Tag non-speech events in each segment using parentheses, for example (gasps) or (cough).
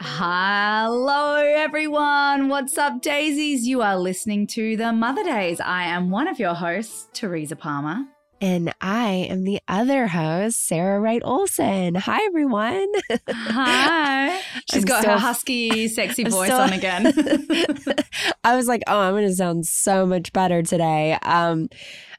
Hello, everyone. What's up, daisies? You are listening to the Mother Daze. I am one of your hosts, Teresa Palmer. And I am the other host, Sarah Wright Olsen. Hi, everyone. Hi. (laughs) She's I'm got so- her husky, (laughs) sexy I'm voice so- on again. (laughs) I was like, oh, I'm going to sound so much better today. Um,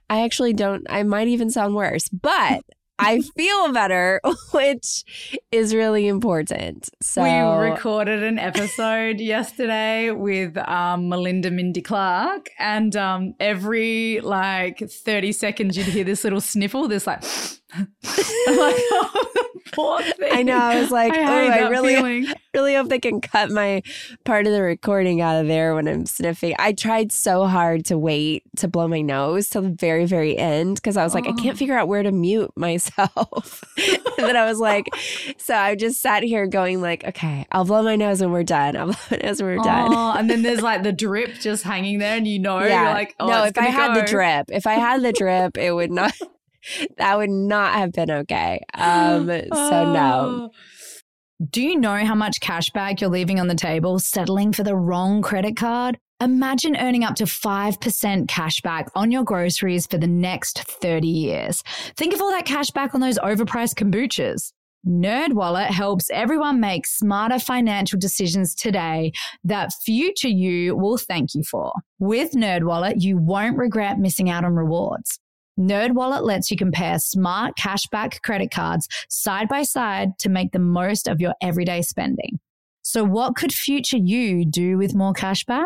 I actually don't, I might even sound worse, but I feel better, (laughs) which is really important. So, we recorded an episode yesterday with um, Melinda Mindy Clark, and um, every like 30 seconds, you'd hear this little sniffle, this like, (laughs) like, oh, (laughs) poor thing. (laughs) I know. I was like, I oh, I really, feeling. (laughs) really hope they can cut my part of the recording out of there when I'm sniffing. I tried so hard to wait to blow my nose till the very, very end because I was like, I Oh. can't figure out where to mute myself. (laughs) and then I was like, so I just sat here going like, okay, I'll blow my nose when we're done. I'll blow my nose when we're done. Oh, and then there's like the drip just hanging there, and you know, you're like, oh, no, if I gonna had the drip, if I had the drip, it would not. (laughs) That would not have been okay. Um, (gasps) so no. Oh. Do you know how much cash back you're leaving on the table settling for the wrong credit card? Imagine earning up to 5% cash back on your groceries for the next 30 years. Think of all that cash back on those overpriced kombuchas. NerdWallet helps everyone make smarter financial decisions today that future you will thank you for. With NerdWallet, you won't regret missing out on rewards. NerdWallet lets you compare smart cashback credit cards side by side to make the most of your everyday spending. So, what could future you do with more cashback?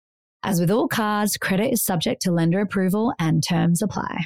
As with all cards, credit is subject to lender approval and terms apply.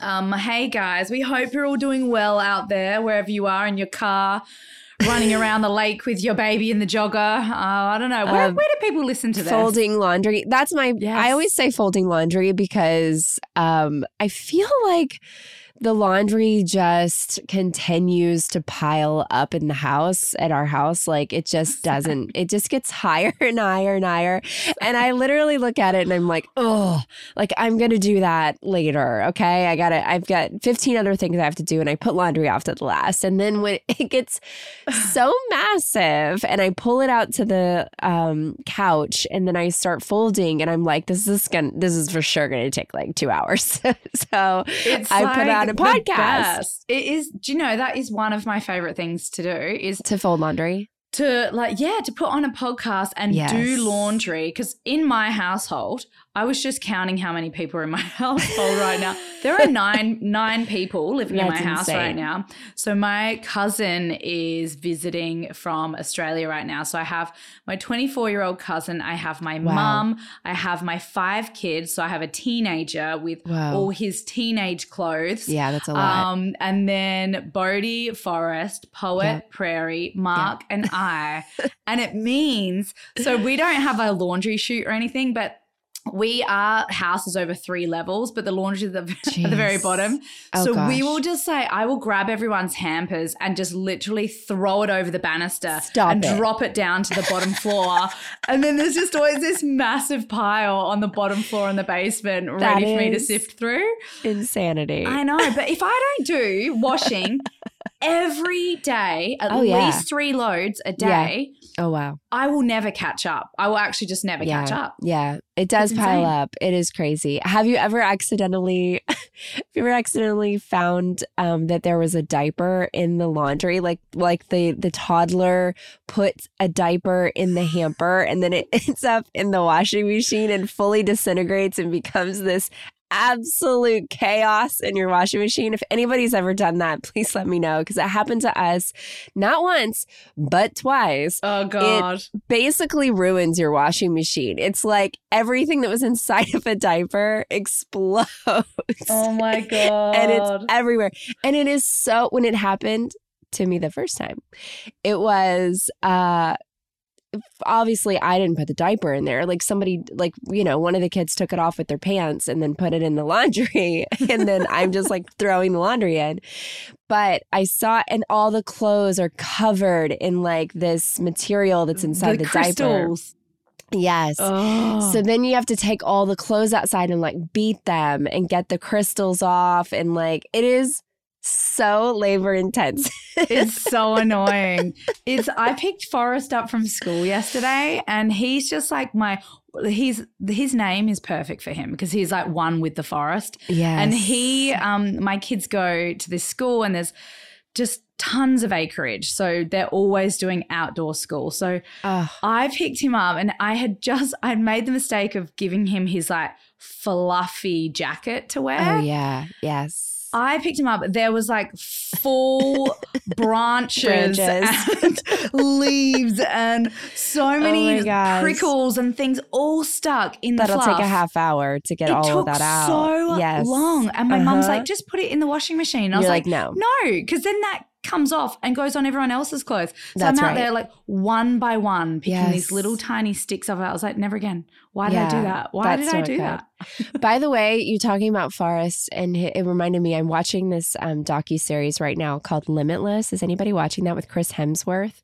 Um, hey guys, we hope you're all doing well out there, wherever you are in your car, running around the lake with your baby in the jogger. Uh, I don't know. Where, Um, where do people listen to this? folding laundry that's my Yes. i always say folding laundry because um i feel like the laundry just continues to pile up in the house at our house like it just (laughs) doesn't it just gets higher (laughs) and higher and higher. And i literally look at it and i'm like oh like i'm gonna do that later okay? I gotta i've got 15 other things i have to do and i put laundry off to the last. And then when (laughs) it gets (sighs) so massive and i pull it out to the um couch and then i start folding and i'm like this is gonna this is for sure gonna take like two hours. So It's i put like out a the podcast. It is. Do you know that is one of my favorite things to do? Is to fold laundry to like yeah to put on a podcast and Yes. do laundry because in my household i was just counting how many people are in my (laughs) household right now there are nine (laughs) nine people living in my That's house right now so my cousin is visiting from australia right now so i have my 24 year old cousin i have my Wow. mum i have my five kids so i have a teenager with Wow. all his teenage clothes yeah that's a lot um, and then Bodhi, Forest, Poet, Yep. Prairie, Mark, and I. (laughs) and it means so we don't have a laundry chute or anything, but we our house is over three levels, but the laundry is at the, (laughs) at the very bottom. Oh, so we will just say, I will grab everyone's hampers and just literally throw it over the banister Stop and it. drop it down to the bottom (laughs) floor. And then there's just always this massive pile on the bottom floor in the basement ready for me to sift through. Insanity. I know, but if I don't do washing (laughs) every day, at Oh, yeah. least three loads a Yeah. day, oh wow. I will never catch up. I will actually just never yeah. catch up. Yeah. It does It's pile insane. up. It is crazy. Have you ever accidentally (laughs) have you ever accidentally found um, that there was a diaper in the laundry? Like like the the toddler puts a diaper in the hamper and then it (laughs) ends up in the washing machine and fully disintegrates and becomes this absolute chaos in your washing machine. If anybody's ever done that, (laughs) please let me know because it happened to us not once, but twice Oh, God. It basically ruins your washing machine. It's like everything that was (laughs) inside of a diaper explodes. oh, my God. (laughs) and it's everywhere. And it is so when it happened to me the first time, it was uh obviously I didn't put the diaper in there. Like somebody like, you know, one of the kids took it off with their pants and then put it in the laundry. (laughs) and then I'm just like throwing the laundry in. But I saw and all the clothes are covered in like this material that's inside the, diaper. crystals. Yes. Oh. So then you have to take all the clothes outside and like beat them and get the crystals off. And like it is so labor intense. it's (laughs) so annoying. It's I picked Forest up from school yesterday and he's just like my he's his name is perfect for him because he's like one with the forest. Yeah. And he um my kids go to this school and there's just tons of acreage. So they're always doing outdoor school. So Oh, I picked him up and I had just I'd made the mistake of giving him his like fluffy jacket to wear. oh yeah. Yes. I picked him up. There was like full (laughs) branches, Branches. and (laughs) leaves and so many Oh prickles and things all stuck in the That'll fluff. take a half hour to get it all of that out. so yes. long. And my mum's Uh-huh. like, just put it in the washing machine. And I You're was like, like, no. no, because then that comes off and goes on everyone else's clothes. So That's I'm out right. there like one by one picking Yes. these little tiny sticks of it. I was like, never again. Why did I do that? Why did I do good. that? (laughs) By the way, you talking about Forest, and it reminded me. I'm watching this um, docu series right now called Limitless. Is anybody watching that with Chris Hemsworth?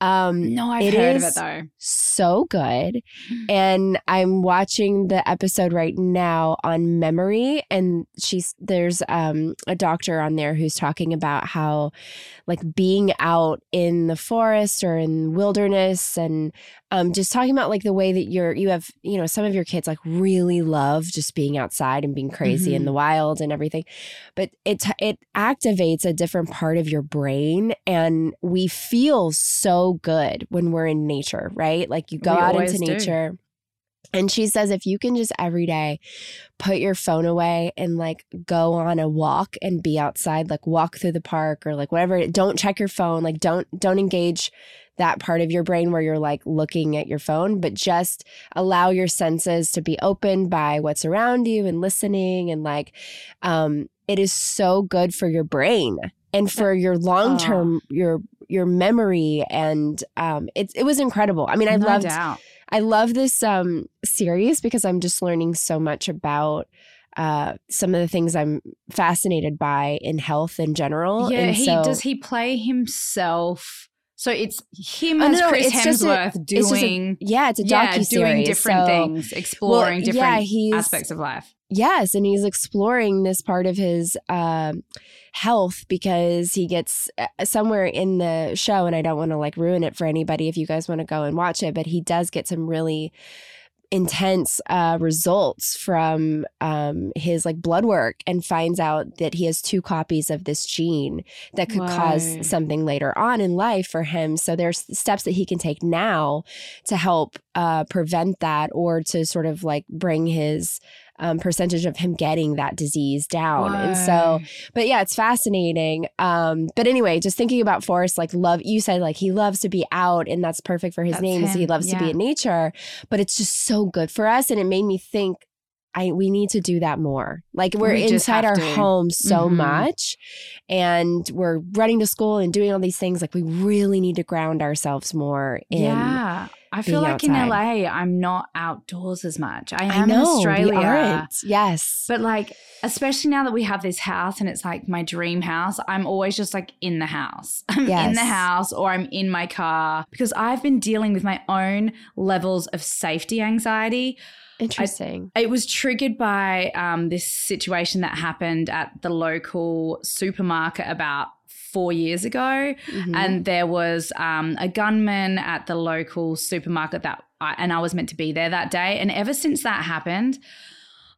Um, No, I've heard of it though. so good. And I'm watching the episode right now on memory and she's there's um a doctor on there who's talking about how like being out in the forest or in wilderness and um just talking about like the way that you're you have you know some of your kids like really love just being outside and being crazy in Mhm. the wild and everything but it it activates a different part of your brain and we feel so good when we're in nature right like you go We out into do. nature and she says if you can just every day put your phone away and like go on a walk and be outside like walk through the park or like whatever don't check your phone like don't don't engage that part of your brain where you're like looking at your phone but just allow your senses to be opened by what's around you and listening and like um it is so good for your brain and for your long term your your memory and um it's it was incredible i mean i no loved doubt. I love this um, series because I'm just learning so much about uh, some of the things I'm fascinated by in health in general. Yeah, and he so, does he play himself. So it's him Oh, as no, Chris it's just a- Hemsworth it's a- doing yeah, it's a yeah, docu doing different things, exploring different yeah, aspects of life. Yes, and he's exploring this part of his um, health because he gets uh, somewhere in the show, and I don't want to like ruin it for anybody if you guys want to go and watch it, but he does get some really intense uh, results from um, his like blood work and finds out that he has two copies of this gene that could cause something later on in life for him. So there's steps that he can take now to help uh, prevent that or to sort of like bring his um, percentage of him getting that disease down. And so, but yeah, it's fascinating. Um, but anyway, just thinking about Forest, like love, you said like he loves to be out and that's perfect for his That's name. So he loves to be in nature, but it's just so good for us. And it made me think, I, we need to do that more. Like we're We inside our to. home so Mhm. much and we're running to school and doing all these things. Like we really need to ground ourselves more in yeah. I feel like in. LA, I'm not outdoors as much. I I am know in Australia. Yes, But like, especially now that we have this house and it's like my dream house, I'm always just like in the house. (laughs) I'm in the house or I'm in my car because I've been dealing with my own levels of safety anxiety. Interesting. It was triggered by um, this situation that happened at the local supermarket about four years ago. Mhm. And there was um, a gunman at the local supermarket that, I, and I was meant to be there that day. And ever since that happened,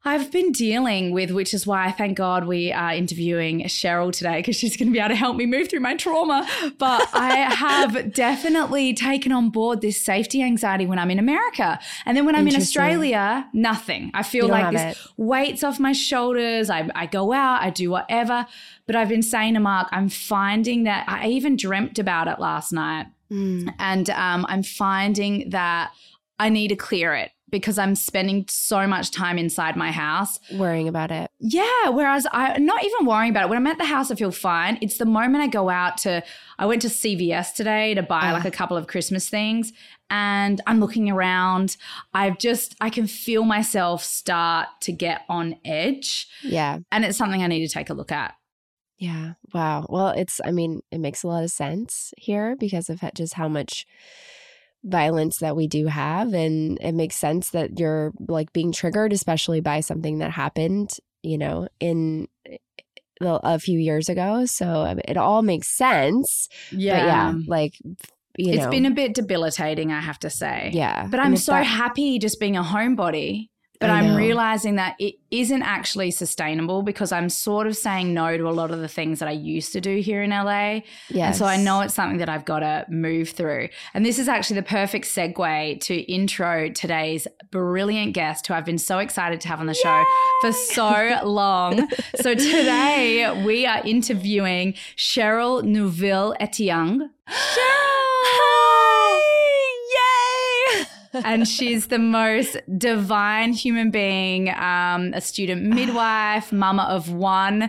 I've been dealing with, which is why I thank God we are interviewing Cheryl today because she's going to be able to help me move through my trauma. But I have (laughs) definitely taken on board this safety anxiety when I'm in America. And then when I'm in Australia, nothing. I feel like this weight's off my shoulders. I, I go out, I do whatever. But I've been saying to Mark, I'm finding that I even dreamt about it last night. Mm. And um, I'm finding that I need to clear it because I'm spending so much time inside my house. Worrying about it. Yeah. Whereas I'm not even worrying about it. When I'm at the house, I feel fine. It's the moment I go out to, I went to CVS today to buy Ah. like a couple of Christmas things and I'm looking around. I've just, I can feel myself start to get on edge. Yeah. And it's something I need to take a look at. Yeah. Wow. Well, it's, I mean, it makes a lot of sense here because of just how much violence that we do have. And it makes sense that you're like being triggered, especially by something that happened, you know, in eh, a few years ago. So I mean, it all makes sense. Yeah. But yeah, like, you it's know, been a bit debilitating, I have to say. yeah. But I'm so that- happy just being a homebody. But I'm realizing that it isn't actually sustainable because I'm sort of saying no to a lot of the things that I used to do here in LA. Yes. And so I know it's something that I've got to move through. And this is actually the perfect segue to intro today's brilliant guest who I've been so excited to have on the show for so long. so (laughs) today we are interviewing Cheryl Neufville Etiang. Hi! And she's the most divine human being, um, a student midwife, mama of one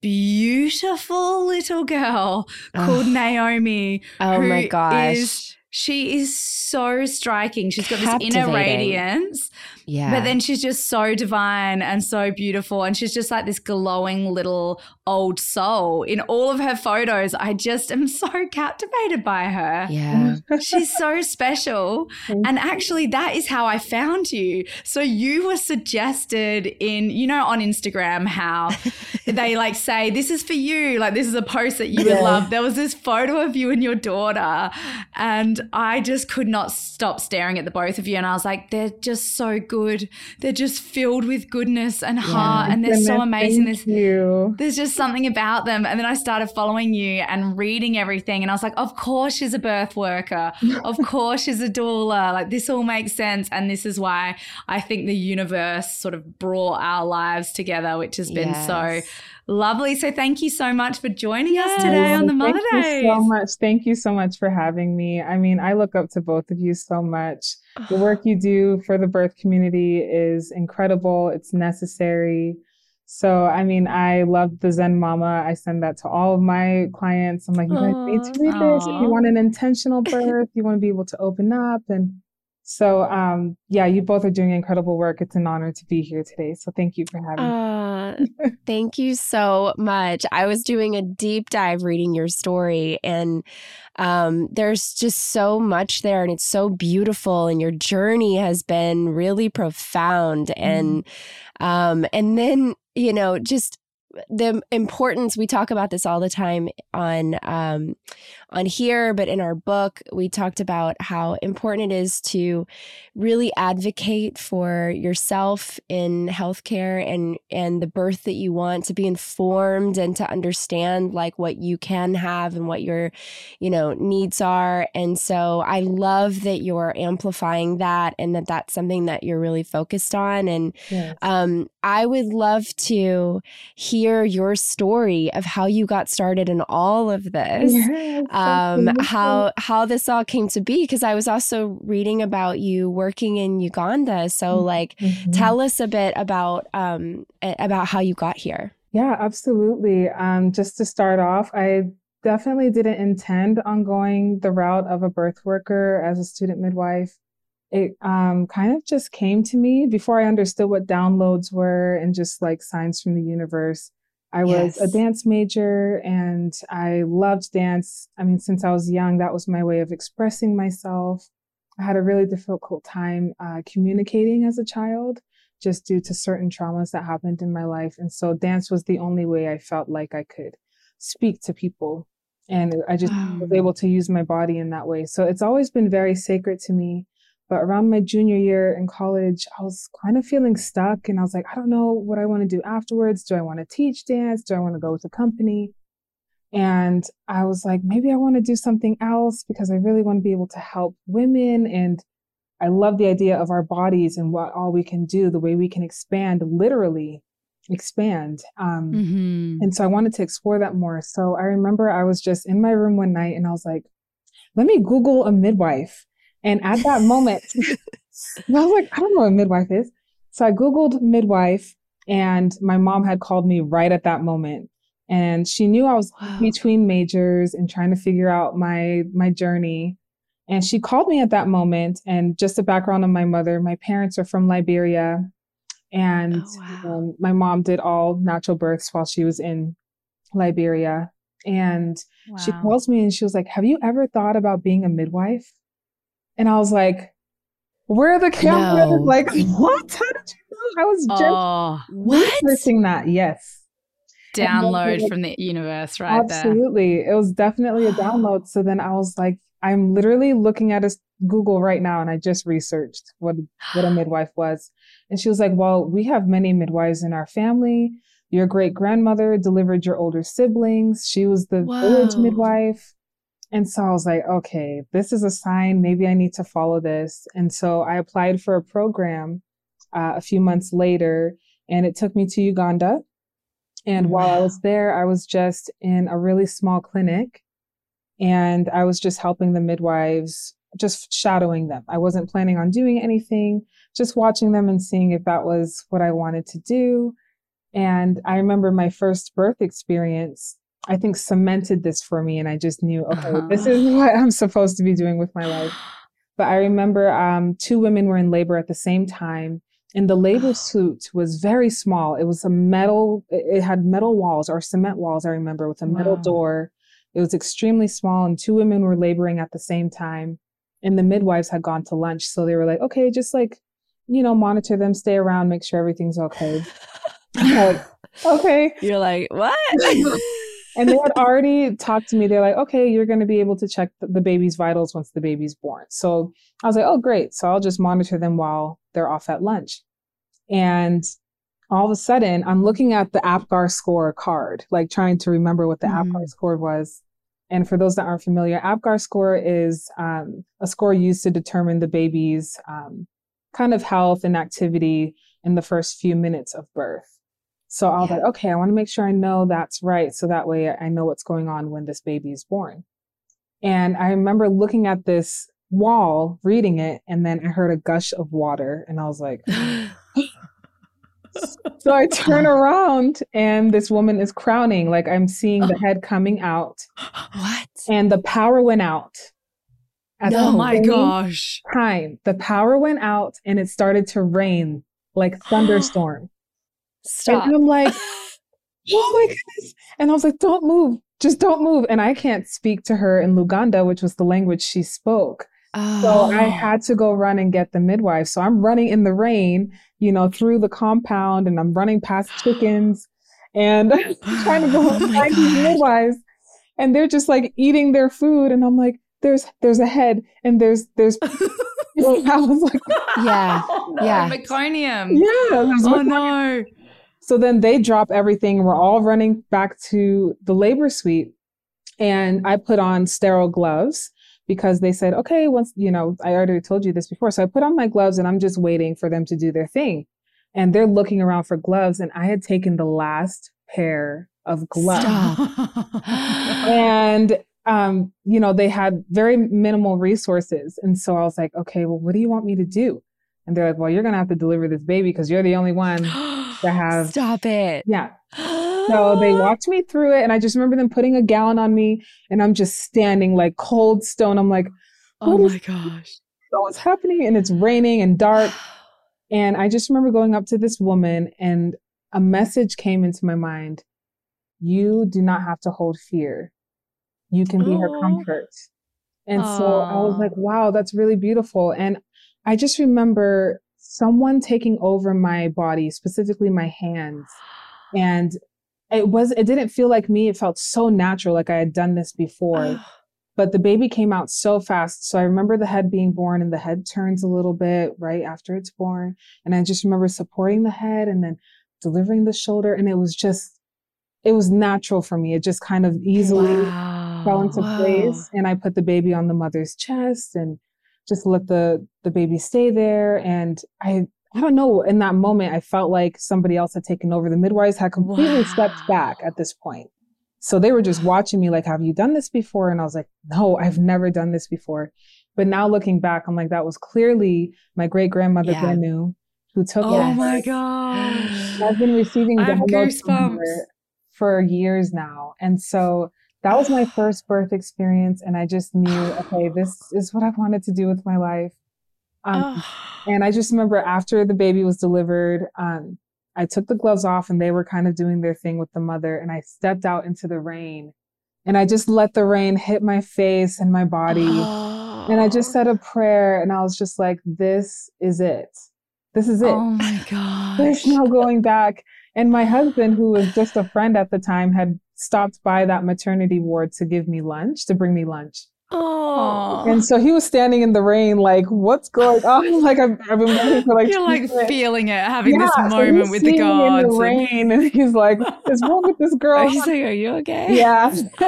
beautiful little girl called Naomi. Oh my gosh. is- she is so striking. She's got this inner radiance, yeah. but then she's just so divine and so beautiful. And she's just like this glowing little old soul in all of her photos. I just am so (laughs) captivated by her. yeah. She's so special. And actually, that is how I found you. So you were suggested in, you know, on Instagram how (laughs) they like say, this is for you. Like, this is a post that you would love. There was this photo of you and your daughter. And I just could not stop staring at the both of you. And I was like, they're just so good. They're just filled with goodness and heart. And they're so amazing. Thank This you. there's just something about them. And then I started following you and reading everything. And I was like, of course she's a birth worker. Of (laughs) course she's a doula. Like this all makes sense. And this is why I think the universe sort of brought our lives together, which has been so lovely. So thank you so much for joining us today on the Thank Mother you Days. so much. Thank you so much for having me. I mean, I look up to both of you so much. The work (sighs) you do for the birth community is incredible. It's necessary. So, I mean, I love the Zen Mama. I send that to all of my clients. I'm like, you guys need to read this. If you want an intentional birth, you want to be able to open up. And so, um, yeah, you both are doing incredible work. It's an honor to be here today. So, thank you for having me. Uh, (laughs) thank you so much. I was doing a deep dive reading your story, and um, there's just so much there, and it's so beautiful. And your journey has been really profound, and um, and then you know just the importance we talk about this all the time on um, on here but in our book we talked about how important it is to really advocate for yourself in healthcare and and the birth that you want to be informed and to understand like what you can have and what your you know needs are and so i love that you're amplifying that and that that's something that you're really focused on and Yes. um, I would love to hear your story of how you got started in all of this. Yes, Um, absolutely. (laughs) how how this all came to be because I was also reading about you working in Uganda. So, Mhm. like, Mhm. tell us a bit about um about how you got here. Yeah, absolutely. Um, just to start off, I definitely didn't intend on going the route of a birth worker as a student midwife. It um, kind of just came to me before I understood what downloads were and just like signs from the universe. I was yes. a dance major and I loved dance. I mean, since I was young, that was my way of expressing myself. I had a really difficult time uh, communicating as a child just due to certain traumas that happened in my life. And so dance was the only way I felt like I could speak to people. And I just was able to use my body in that way. So it's always been very sacred to me. But around my junior year in college, I was kind of feeling stuck. And I was like, I don't know what I want to do afterwards. Do I want to teach dance? Do I want to go with a company? And I was like, maybe I want to do something else because I really want to be able to help women and I love the idea of our bodies and what all we can do, the way we can expand, literally expand. Um, mm-hmm. And so I wanted to explore that more. So I remember I was just in my room one night and I was like, let me Google a midwife. And at that moment, I was like, I don't know what a midwife is. So I Googled midwife and my mom had called me right at that moment. And she knew I was wow. between majors and trying to figure out my my journey. And she called me at that moment. And just the background on my mother, my parents are from Liberia. And oh, wow. um, my mom did all natural births while she was in Liberia. And wow. she calls me and she was like, Have you ever thought about being a midwife? And I was like, Where are the cameras? No. (laughs) Like, what? How did you know? I was just oh, researching that. Yes. Download from the universe, right absolutely. There. It was definitely a download. So then I was like, I'm literally looking at a Google right now and I just researched what, what a (gasps) midwife was. And she was like, well, we have many midwives in our family. Your great grandmother delivered your older siblings. She was the Whoa. village midwife. And so I was like, okay, this is a sign. Maybe I need to follow this. And so I applied for a program uh, a few months later and it took me to Uganda. And wow. while I was there, I was just in a really small clinic and I was just helping the midwives, just shadowing them. I wasn't planning on doing anything, just watching them and seeing if that was what I wanted to do. And I remember my first birth experience, I think cemented this for me. And I just knew, okay, uh-huh. this is what (laughs) I'm supposed to be doing with my life. (gasps) But I remember um, two women were in labor at the same time. And the labor suit was very small. It was a metal, it had metal walls or cement walls, I remember, with a metal wow. door it was extremely small, and two women were laboring at the same time. And the midwives had gone to lunch. So they were like, okay, just like, you know, monitor them, stay around, make sure everything's okay. like, (laughs) okay. You're like, what? (laughs) and they had already talked to me. They're like, okay, you're going to be able to check the baby's vitals once the baby's born. So I was like, oh, great. So I'll just monitor them while they're off at lunch. And all of a sudden I'm looking at the APGAR score card, like trying to remember what the mm. APGAR score was. And for those that aren't familiar, APGAR score is um, a score used to determine the baby's um, kind of health and activity in the first few minutes of birth. So I was yeah. like, okay, I want to make sure I know that's right. So that way I know what's going on when this baby is born. And I remember looking at this wall, reading it, and then I heard a gush of water. And I was like, (laughs) so I turn around and this woman is crowning, like I'm seeing the head coming out. What? And the power went out. At no, my gosh. Time. The power went out and it started to rain like (gasps) thunderstorm. Stop. And I'm like, (laughs) oh my goodness. And I was like, don't move. Just don't move. And I can't speak to her in Luganda, which was the language she spoke. Oh. So I oh. had to go run and get the midwife. So I'm running in the rain, you know, through the compound and I'm running past chickens (gasps) and (laughs) trying to go oh (laughs) find these midwives. And they're just like eating their food. And I'm like, there's there's a head and there's there's I was like, yeah, oh, no, yeah, meconium. Yeah. Oh no. So then they drop everything. We're all running back to the labor suite, and I put on sterile gloves because they said, okay, once, you know, I already told you this before. So I put on my gloves and I'm just waiting for them to do their thing. And they're looking around for gloves. And I had taken the last pair of gloves. (laughs) and, um, you know, they had very minimal resources. And so I was like, okay, well, what do you want me to do? And they're like, well, you're going to have to deliver this baby because you're the only one (gasps) (gasps) (gasps) that have. Stop it. Yeah. so they (gasps) walked me through it. And I just remember them putting a gown on me and I'm just standing like cold stone. I'm like, oh my gosh. What's happening? And it's raining and dark. (sighs) And I just remember going up to this woman and a message came into my mind. You do not have to hold fear. You can be oh. her comfort. And Aww. so I was like, wow, that's really beautiful. And I just remember someone taking over my body, specifically my hands. And it was, it didn't feel like me. It felt so natural, like I had done this before. but the baby came out so fast. So I remember the head being born and the head turns a little bit right after it's born. And I just remember supporting the head and then delivering the shoulder. And it was just, it was natural for me. It just kind of easily wow. fell into wow. place. And I put the baby on the mother's chest and just let the, the baby stay there. And I, I don't know, in that moment, I felt like somebody else had taken over. The midwives had completely wow. stepped back at this point. So they were just watching me like, have you done this before? And I was like, no, I've never done this before. But now looking back, I'm like, that was clearly my great grandmother yeah. Benu who took Oh us. my (gasps) gosh. I've been receiving downloads for years now. And so that was my first birth experience. And I just knew, (sighs) okay, this is what I wanted to do with my life. Um, and I just remember after the baby was delivered, um, I took the gloves off and they were kind of doing their thing with the mother. And I stepped out into the rain and I just let the rain hit my face and my body. And I just said a prayer and I was just like, this is it. This is it. Oh my God. There's no going back. And my husband, who was just a friend at the time, had stopped by that maternity ward to give me lunch, to bring me lunch. Oh. And so he was standing in the rain, like, what's going on? (laughs) Like, I've, I've been waiting for like. You're like minutes. feeling it, having yeah, this moment so with the gods. In the rain, and he's like, (laughs) "What's wrong with this girl?" He's like, "Are you okay?" Yeah. (laughs)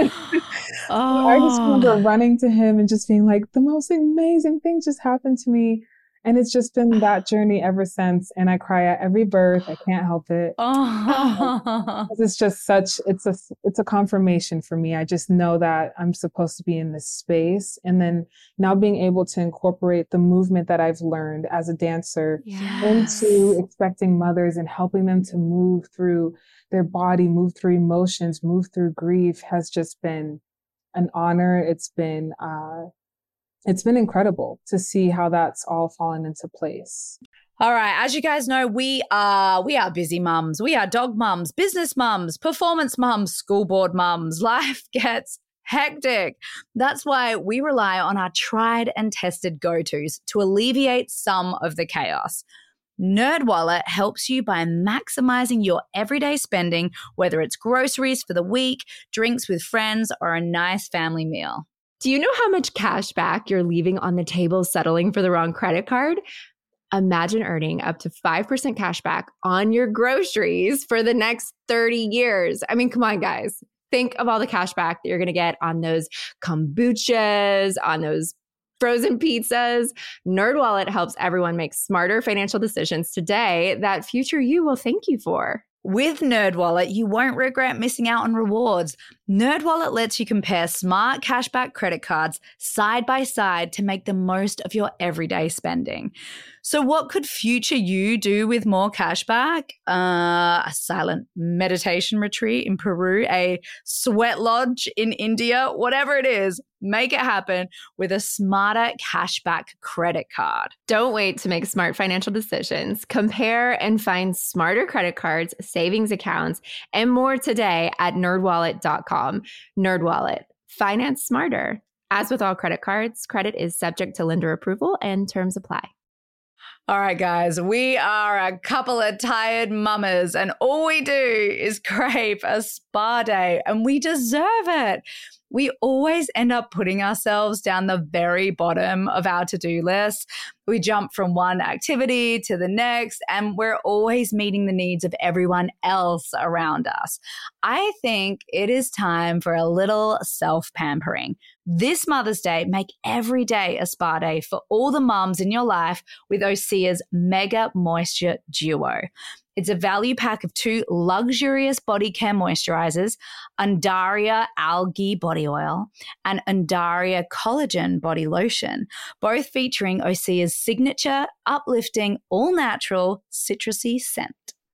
oh. I just remember running to him and just being like, "The most amazing thing just happened to me." And it's just been that journey ever since. And I cry at every birth. I can't help it. (sighs) Oh. it's just such it's a it's a confirmation for me. I just know that I'm supposed to be in this space. And then now being able to incorporate the movement that I've learned as a dancer yes. into expecting mothers and helping them to move through their body, move through emotions, move through grief has just been an honor. It's been uh it's been incredible to see how that's all fallen into place. All right, as you guys know, we are we are busy mums. We are dog mums, business mums, performance mums, school board mums. (laughs) Life gets hectic. That's why we rely on our tried and tested go-tos to alleviate some of the chaos. NerdWallet helps you by maximizing your everyday spending, whether it's groceries for the week, drinks with friends, or a nice family meal. Do you know how much cash back you're leaving on the table settling for the wrong credit card? Imagine earning up to 5% cash back on your groceries for the next 30 years. I mean, come on, guys. Think of all the cash back that you're going to get on those kombuchas, on those frozen pizzas. NerdWallet helps everyone make smarter financial decisions today that future you will thank you for. With NerdWallet, you won't regret missing out on rewards. NerdWallet lets you compare smart cashback credit cards side by side to make the most of your everyday spending. So, what could future you do with more cashback? Uh, a silent meditation retreat in Peru, a sweat lodge in India, whatever it is, make it happen with a smarter cashback credit card. Don't wait to make smart financial decisions. Compare and find smarter credit cards, savings accounts, and more today at nerdwallet.com. Nerdwallet, finance smarter. As with all credit cards, credit is subject to lender approval and terms apply. All right, guys, we are a couple of tired mamas, and all we do is (laughs) crave a spa day, and we deserve it. We always end up putting ourselves down the very bottom of our to do list. We jump from one activity to the next, and we're always meeting the needs of everyone else around us. I think it is time for a little self pampering. This Mother's Day, make every day a spa day for all the mums in your life with Osea's Mega Moisture Duo. It's a value pack of two luxurious body care moisturizers, Undaria Algae Body Oil and Undaria Collagen Body Lotion, both featuring Osea's signature, uplifting, all natural, citrusy scent.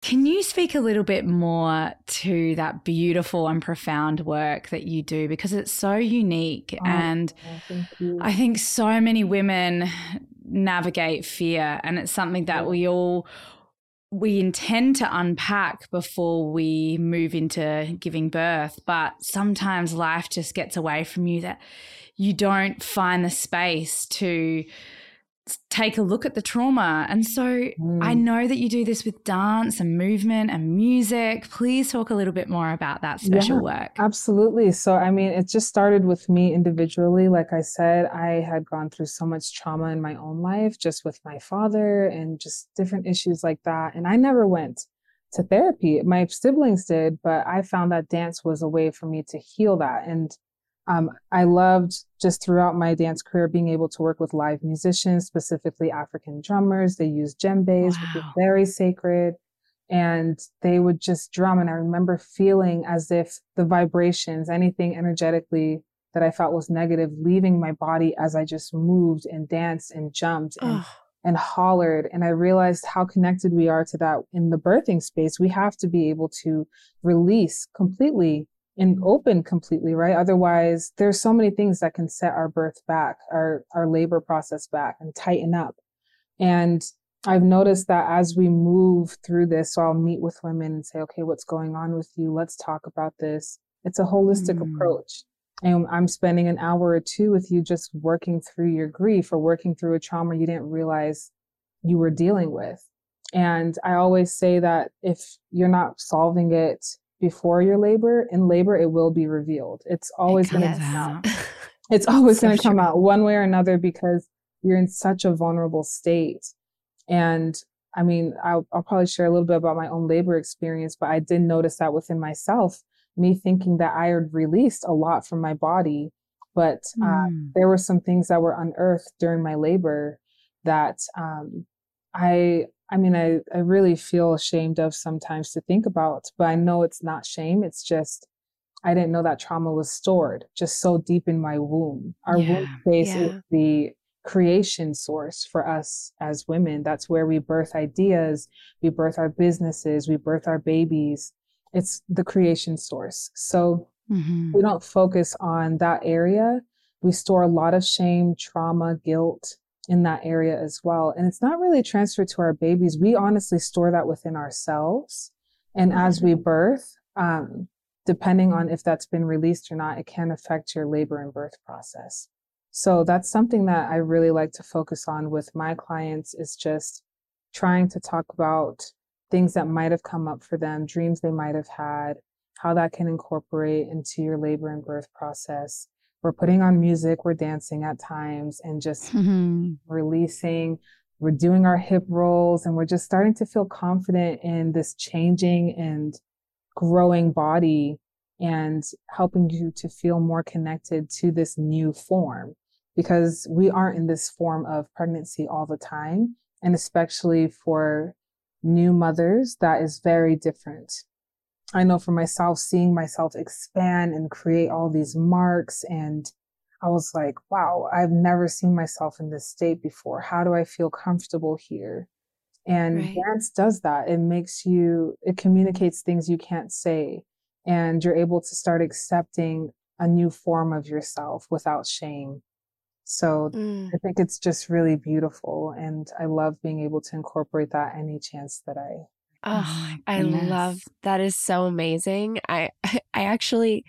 Can you speak a little bit more to that beautiful and profound work that you do because it's so unique Oh, and. I think so many women navigate fear and it's something that we all we intend to unpack before we move into giving birth but sometimes life just gets away from you that you don't find the space to take a look at the trauma and so I Mm. know that you do this with dance and movement and music please talk a little bit more about that special Yeah, work Absolutely. So, I mean, it just started with me individually. Like I said, I had gone through so much trauma in my own life, just with my father and just different issues like that. And I never went to therapy. My siblings did, but I found that dance was a way for me to heal that. And um, I loved just throughout my dance career being able to work with live musicians, specifically African drummers. They use djembes, which is very sacred and they would just drum. And i remember feeling as if the vibrations anything energetically that i felt was negative leaving my body as i just moved and danced and jumped and, and hollered. And i realized how connected we are to that in the birthing space. We have to be able to release completely and open completely right otherwise there's so many things that can set our birth back our our labor process back and tighten up and I've noticed that as we move through this, so I'll meet with women and say, okay, what's going on with you? Let's talk about this. It's a holistic Mm. approach. And I'm spending an hour or two with you just working through your grief or working through a trauma you didn't realize you were dealing with. And I always say that if you're not solving it before your labor, in labor, it will be revealed. It's always going to come out (laughs) it's always So going to come out one way or another because you're in such a vulnerable state. And I mean, I'll, I'll probably share a little bit about my own labor experience, but I did notice that within myself, me thinking that I had released a lot from my body, but uh, Mm. there were some things that were unearthed during my labor that um, I, I mean, I, I really feel ashamed of sometimes to think about, but I know it's not shame. It's just, I didn't know that trauma was stored just so deep in my womb. Our Yeah, womb space is the creation source for us as women. That's where we birth ideas, we birth our businesses, we birth our babies. It's the creation source. So Mhm. we don't focus on that area. We store a lot of shame, trauma, guilt in that area as well. And it's not really transferred to our babies. We honestly store that within ourselves. And as we birth, um, depending on if that's been released or not, it can affect your labor and birth process. So that's something that I really like to focus on with my clients is just trying to talk about things that might have come up for them, dreams they might have had, how that can incorporate into your labor and birth process. We're putting on music, we're dancing at times and just Mhm. releasing. We're doing our hip rolls and we're just starting to feel confident in this changing and growing body and helping you to feel more connected to this new form because we aren't in this form of pregnancy all the time. And especially for new mothers, that is very different. I know for myself, seeing myself expand and create all these marks and I was like, wow, I've never seen myself in this state before. How do I feel comfortable here? And right. dance does that. It makes you, it communicates things you can't say and you're able to start accepting a new form of yourself without shame. So mm. I think it's just really beautiful. And I love being able to incorporate that any chance that I. Oh, oh I love that is so amazing. I (laughs) I actually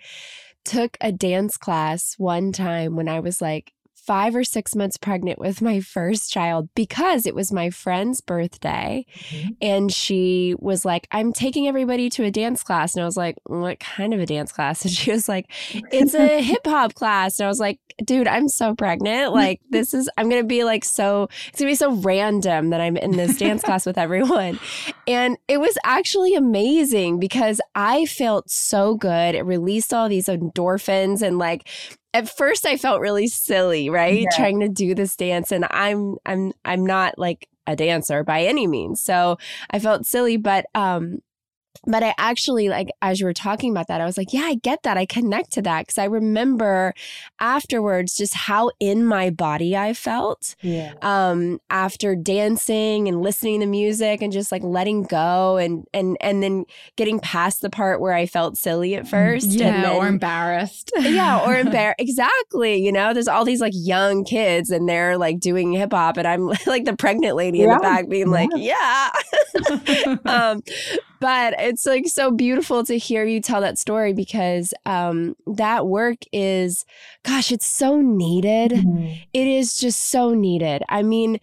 took a dance class one time when I was like five or six months pregnant with my first child because it was my friend's birthday. Mm-hmm. And she was like, I'm taking everybody to a dance class. And I was like, What kind of a dance class? (laughs) And she was like, It's a (laughs) hip hop class. And I was like, Dude, I'm so pregnant. Like, this is, I'm going to be like so, it's going to be so random that I'm in this dance class with everyone. And it was actually amazing because I felt so good. It released all these endorphins and like at first I felt really silly, right? Yeah. Trying to do this dance and I'm I'm I'm not like a dancer by any means. So I felt silly, but um but I actually like as you were talking about that, I was like, yeah, I get that. I connect to that because I remember afterwards just how in my body I felt. Yeah. Um, after dancing and listening to music and just like letting go and and and then getting past the part where I felt silly at mm, first. Yeah, then, or embarrassed. yeah, or embarrassed. (laughs) (laughs) exactly. You know, there's all these like young kids and they're like doing hip hop, and I'm (laughs) like the pregnant lady yeah. in the back being yeah. like, yeah. um, but it's like so beautiful to hear you tell that story because um, that work is, gosh, it's so needed. Mm-hmm. It is just so needed. I mean,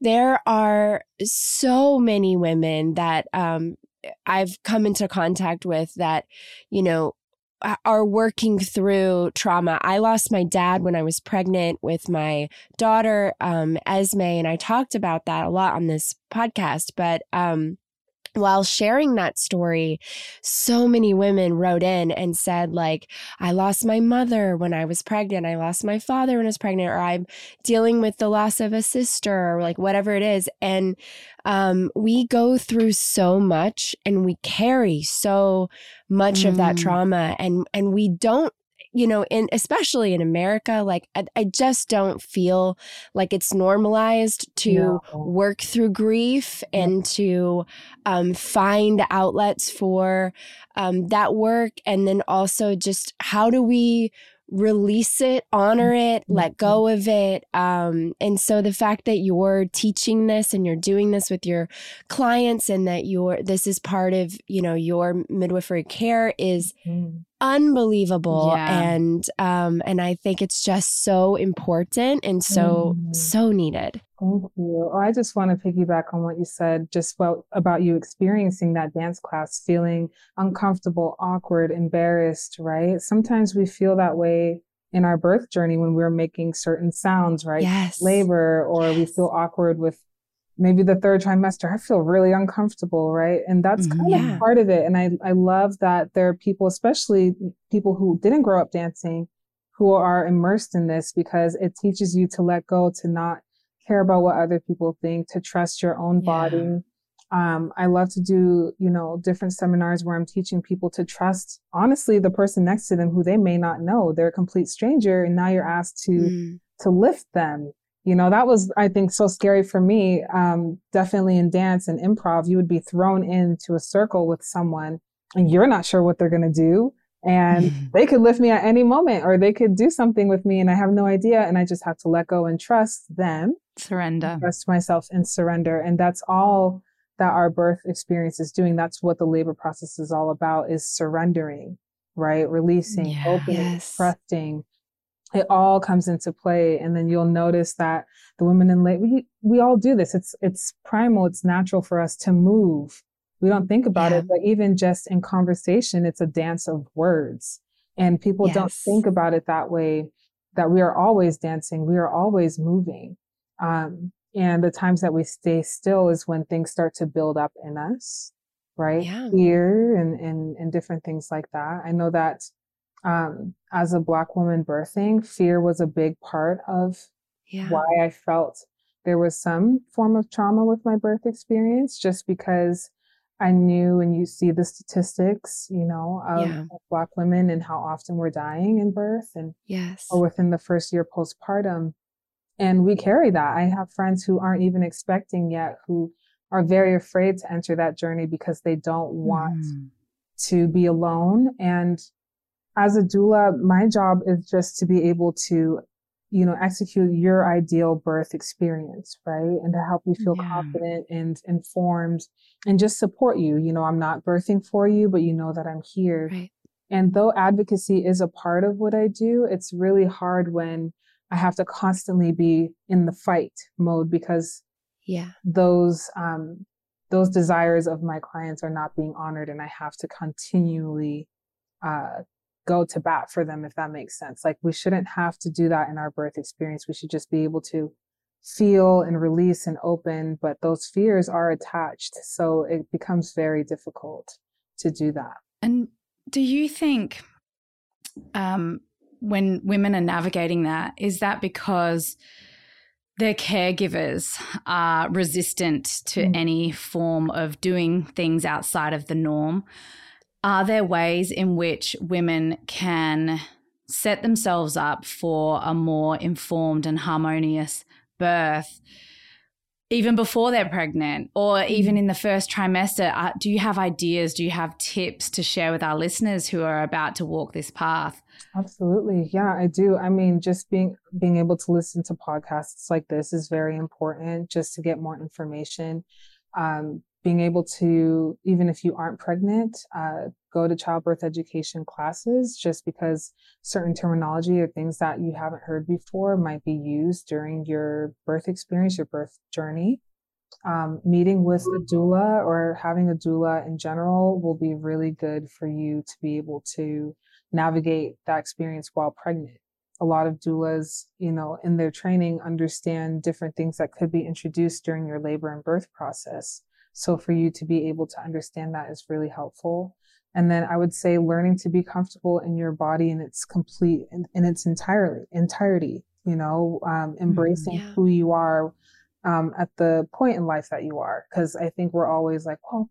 there are so many women that um, I've come into contact with that, you know, are working through trauma. I lost my dad when I was pregnant with my daughter, um, Esme, and I talked about that a lot on this podcast. But um, while sharing that story, so many women wrote in and said, like, I lost my mother when I was pregnant. I lost my father when I was pregnant, or I'm dealing with the loss of a sister, or like whatever it is. And um, we go through so much and we carry so much mm. of that mm. trauma and and we don't you know, in especially in America, like I, I just don't feel like it's normalized to no. work through grief and to um, find outlets for um, that work, and then also just how do we release it, honor it, let mm-hmm. go of it. Um, and so the fact that you're teaching this and you're doing this with your clients and that you're this is part of, you know, your midwifery care is mm unbelievable yeah. and um and i think it's just so important and so mm. so needed thank you oh, i just want to piggyback on what you said just about, about you experiencing that dance class feeling uncomfortable awkward embarrassed right sometimes we feel that way in our birth journey when we're making certain sounds right yes labor or yes. we feel awkward with maybe the third trimester, I feel really uncomfortable, right? And that's mm-hmm. kind yeah. of part of it. And I, I love that there are people, especially people who didn't grow up dancing, who are immersed in this because it teaches you to let go, to not care about what other people think, to trust your own body. Um, I love to do, you know, different seminars where I'm teaching people to trust, honestly, the person next to them who they may not know. They're a complete stranger. And now you're asked to, mm. to lift them you know that was i think so scary for me um, definitely in dance and improv you would be thrown into a circle with someone and you're not sure what they're going to do and (laughs) they could lift me at any moment or they could do something with me and i have no idea and i just have to let go and trust them surrender. Trust myself and surrender and that's all that our birth experience is doing. That's what the labor process is all about is surrendering right? Releasing yeah, opening yes. trusting. It all comes into play and then you'll notice that the women in labor we, we all do this. It's it's primal it's natural for us to move. We don't think about yeah. it but even just in conversation it's a dance of words. And people yes. don't think about it that way that we are always dancing we are always moving um, and the times that we stay still is when things start to build up in us right? Yeah. Fear and, and and different things like that. I know that um, as a black woman birthing, fear was a big part of Yeah. why I felt there was some form of trauma with my birth experience, just because I knew and you see the statistics, you know, of, Yeah. of black women and how often we're dying in birth and Yes. or within the first year postpartum. And we carry that. I have friends who aren't even expecting yet who are very afraid to enter that journey because they don't want Mm. to be alone. And as a doula, my job is just to be able to, you know, execute your ideal birth experience, right? And to help you feel Yeah. confident and informed and just support you. You know, I'm not birthing for you, but you know that I'm here. Right. And though advocacy is a part of what I do, it's really hard when I have to constantly be in the fight mode because Yeah. those um, those desires of my clients are not being honored, and I have to continually uh, go to bat for them, if that makes sense. Like we shouldn't have to do that in our birth experience. We should just be able to feel and release and open, but those fears are attached, so it becomes very difficult to do that. And do you think um, when women are navigating that, is that because their caregivers are resistant to Mm. any form of doing things outside of the norm? Are there ways in which women can set themselves up for a more informed and harmonious birth? Even before they're pregnant, or even in the first trimester, uh, do you have ideas? Do you have tips to share with our listeners who are about to walk this path? Absolutely. Yeah, I do. I mean, just being being able to listen to podcasts like this is very important just to get more information. Um, being able to, even if you aren't pregnant, uh, go to childbirth education classes just because certain terminology or things that you haven't heard before might be used during your birth experience, your birth journey. Um, meeting with a doula or having a doula in general will be really good for you to be able to navigate that experience while pregnant. A lot of doulas, you know, in their training understand different things that could be introduced during your labor and birth process. So for you to be able to understand that is really helpful. And then I would say learning to be comfortable in your body in its complete in, in its entirely entirety, you know, um, embracing yeah. who you are um, at the point in life that you are. Cause I think we're always like, well,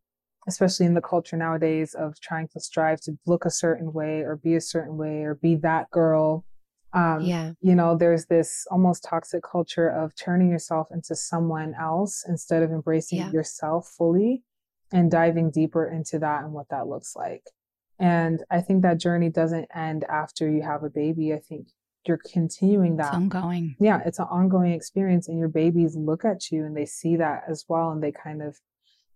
especially in the culture nowadays of trying to strive to look a certain way or be a certain way or be that girl. Um, Yeah. you know, there's this almost toxic culture of turning yourself into someone else instead of embracing Yeah. yourself fully and diving deeper into that and what that looks like. And I think that journey doesn't end after you have a baby. I think you're continuing It's that ongoing. yeah, it's an ongoing experience, and your babies look at you and they see that as well, and they kind of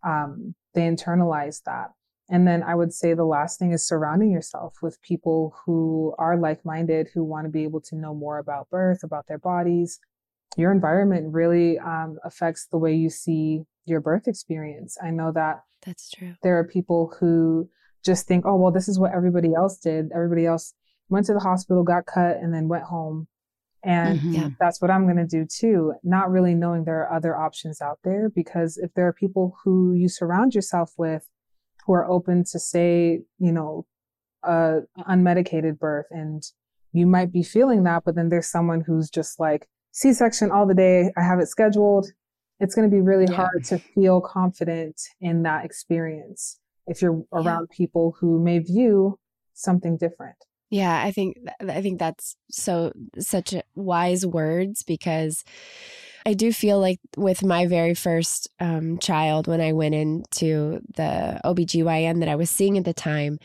um, they internalize that. And then I would say the last thing is surrounding yourself with people who are like-minded, who want to be able to know more about birth, about their bodies. Your environment really um, affects the way you see your birth experience. I know that That's true. there are people who just think, oh, well, this is what everybody else did. Everybody else went to the hospital, got cut, and then went home. And Mhm. Yeah. that's what I'm going to do too. Not really knowing there are other options out there because if there are people who you surround yourself with who are open to say, you know, uh, unmedicated birth and you might be feeling that, but then there's someone who's just like C-section all the day. I have it scheduled. It's going to be really Yeah. hard to feel confident in that experience if you're Yeah. around people who may view something different. Yeah, I think I think that's so such wise words because I do feel like with my very first um, child when I went into the OBGYN that I was seeing at the time,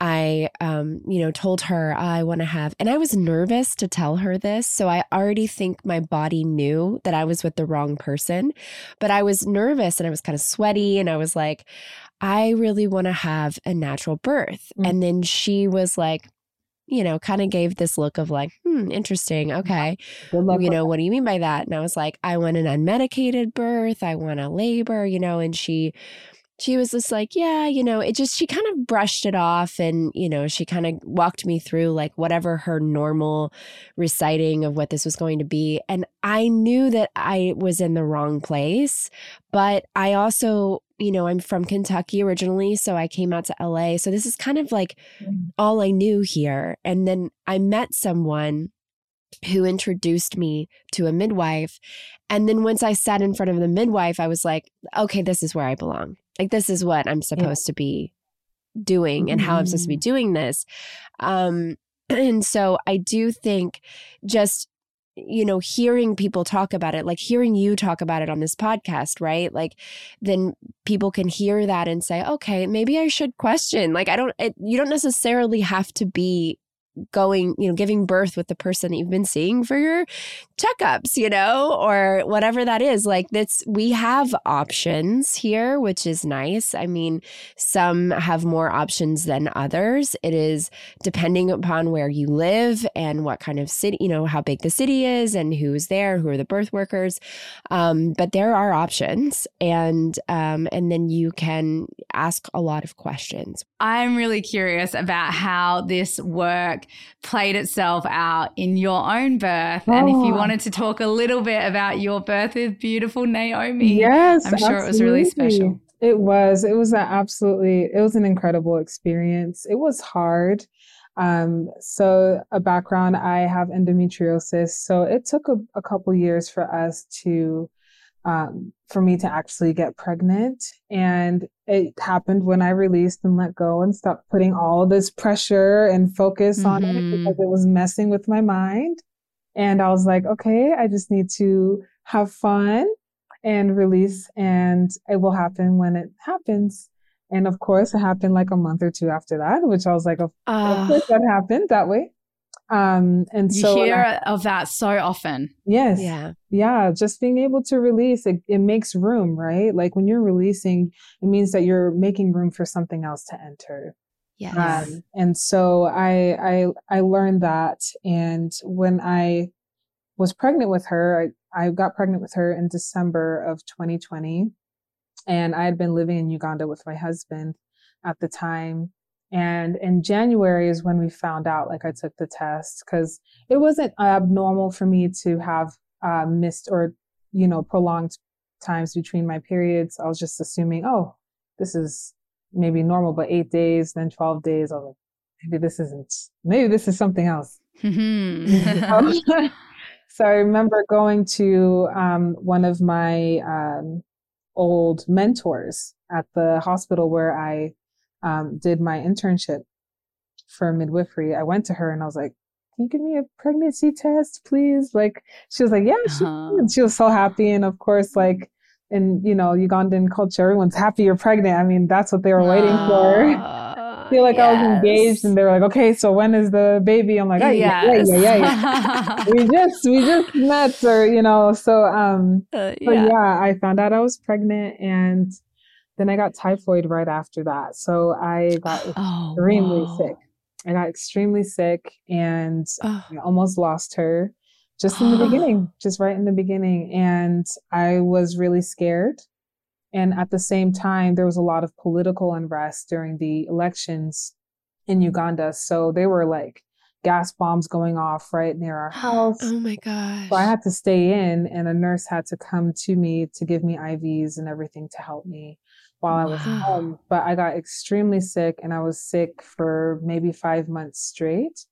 I um, you know told her I want to have and I was nervous to tell her this, so I already think my body knew that I was with the wrong person, but I was nervous and I was kind of sweaty and I was like I really want to have a natural birth. Mm. And then she was like you know, kind of gave this look of like, hmm, interesting. Okay. Good luck. you know, what do you mean by that? And I was like, I want an unmedicated birth. I want a labor, you know, and she, she was just like, yeah, you know, it just, she kind of brushed it off and, you know, she kind of walked me through like whatever her normal reciting of what this was going to be. And I knew that I was in the wrong place, but I also, you know, I'm from Kentucky originally, so I came out to LA. So this is kind of like mm. all I knew here. And then I met someone who introduced me to a midwife. And then once I sat in front of the midwife, I was like, okay, this is where I belong. Like, this is what I'm supposed yeah. to be doing and how I'm supposed to be mm. doing this. Um, (clears throat) and so I do think just you know hearing people talk about it like hearing you talk about it on this podcast right? Like then people can hear that and say okay maybe i should question. Like i don't it, you don't necessarily have to be going, you know, giving birth with the person that you've been seeing for your checkups, you know, or whatever that is. Like that's we have options here, which is nice. I mean, some have more options than others. It is depending upon where you live and what kind of city, you know, how big the city is and who's there, who are the birth workers. Um, but there are options, and um, and then you can ask a lot of questions. I'm really curious about how this work played itself out in your own birth. Oh. And if you oh. wanted to talk a little bit about your birth with beautiful Naomi, yes, I'm sure absolutely. it was really special. It was. It was an absolutely, it was an incredible experience. It was hard. Um, so a background, I have endometriosis. So it took a, a couple years for us to um, for me to actually get pregnant. And it happened when I released and let go and stopped putting all this pressure and focus mm-hmm. on it mm-hmm. because it was messing with my mind. And I was like, okay, I just need to have fun and release, and it will happen when it happens. And of course, it happened like a month or two after that, which I was like, of, uh, of course, that happened that way. Um, and you so hear I, of that so often. Yes. Yeah. Yeah. Just being able to release it, it makes room, right? Like when you're releasing, it means that you're making room for something else to enter. Yes. Um, and so I, I, I learned that. And when I was pregnant with her, I, I got pregnant with her in December of 2020. And I had been living in Uganda with my husband at the time. And in January is when we found out, like I took the test because it wasn't abnormal for me to have uh, missed or, you know, prolonged times between my periods. I was just assuming, oh, this is maybe normal, but eight days, then 12 days. I was like, maybe this isn't, maybe this is something else. Mm-hmm. (laughs) (laughs) so I remember going to um, one of my um, old mentors at the hospital where I um, did my internship for midwifery, I went to her and I was like, can you give me a pregnancy test, please? Like, she was like, yeah, she, uh-huh. she was so happy. And of course, like, in, you know, Ugandan culture, everyone's happy you're pregnant. I mean, that's what they were waiting uh, for. I feel like yes. I was engaged and they were like, okay, so when is the baby? I'm like, oh, yes. yeah, yeah, yeah, yeah. we just, we just met or, you know, so, um, (laughs) uh, yeah. yeah, I found out I was pregnant and then I got typhoid right after that. So I got oh, extremely whoa. sick. I got extremely sick and oh. I almost lost her just in the (gasps) beginning, just right in the beginning. And I was really scared. And at the same time, there was a lot of political unrest during the elections in mm. Uganda. So they were like gas bombs going off right near our (gasps) oh house. Oh my gosh. So I had to stay in, and a nurse had to come to me to give me IVs and everything to help me while I was wow. home. But I got extremely sick and I was sick for maybe five months straight.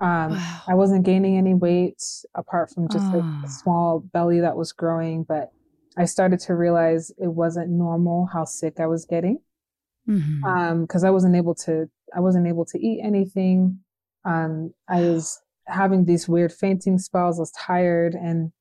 Um, wow. I wasn't gaining any weight apart from just oh. a ah. small belly that was growing, but I started to realize it wasn't normal how sick I was getting. Mm-hmm. Um, cause I wasn't able to, I wasn't able to eat anything. Um, I was having these weird fainting spells. I was tired and,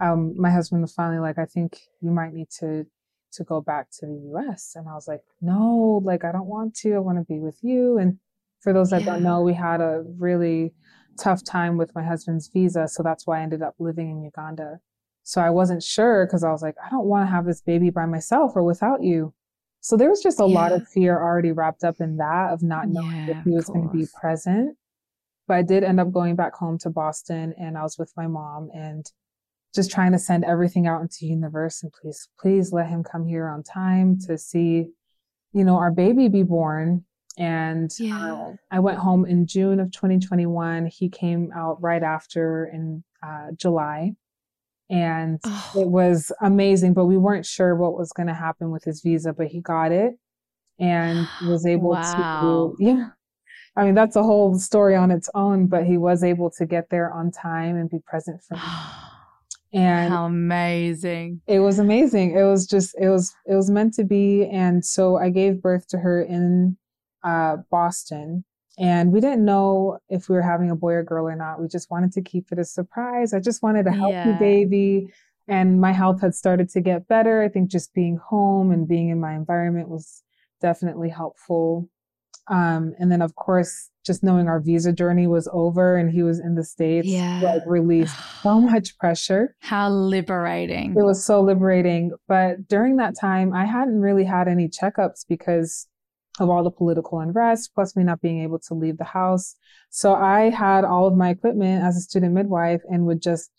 um, my husband was finally like, I think you might need to to go back to the US. And I was like, no, like, I don't want to. I want to be with you. And for those that yeah. don't know, we had a really tough time with my husband's visa. So that's why I ended up living in Uganda. So I wasn't sure because I was like, I don't want to have this baby by myself or without you. So there was just a yeah. lot of fear already wrapped up in that of not knowing yeah, if he was going to be present. But I did end up going back home to Boston and I was with my mom and just trying to send everything out into the universe and please, please let him come here on time to see, you know, our baby be born. And yeah. uh, I went home in June of 2021. He came out right after in uh, July. And Oh. it was amazing, but we weren't sure what was going to happen with his visa, but he got it and (gasps) was able Wow. to, (laughs) yeah. I mean, that's a whole story on its own, but he was able to get there on time and be present for me. (sighs) (laughs) And How amazing. it was amazing. It was just it was it was meant to be. And so I gave birth to her in uh, Boston. And we didn't know if we were having a boy or girl or not. We just wanted to keep it a surprise. I just wanted a healthy Yeah. baby. And my health had started to get better. I think just being home and being in my environment was definitely helpful. Um, and then, of course, just knowing our visa journey was over and he was in the States, Yeah. like released (sighs) so much pressure. How liberating. It was so liberating. But during that time, I hadn't really had any checkups because of all the political unrest, plus me not being able to leave the house. So I had all of my equipment as a student midwife and would just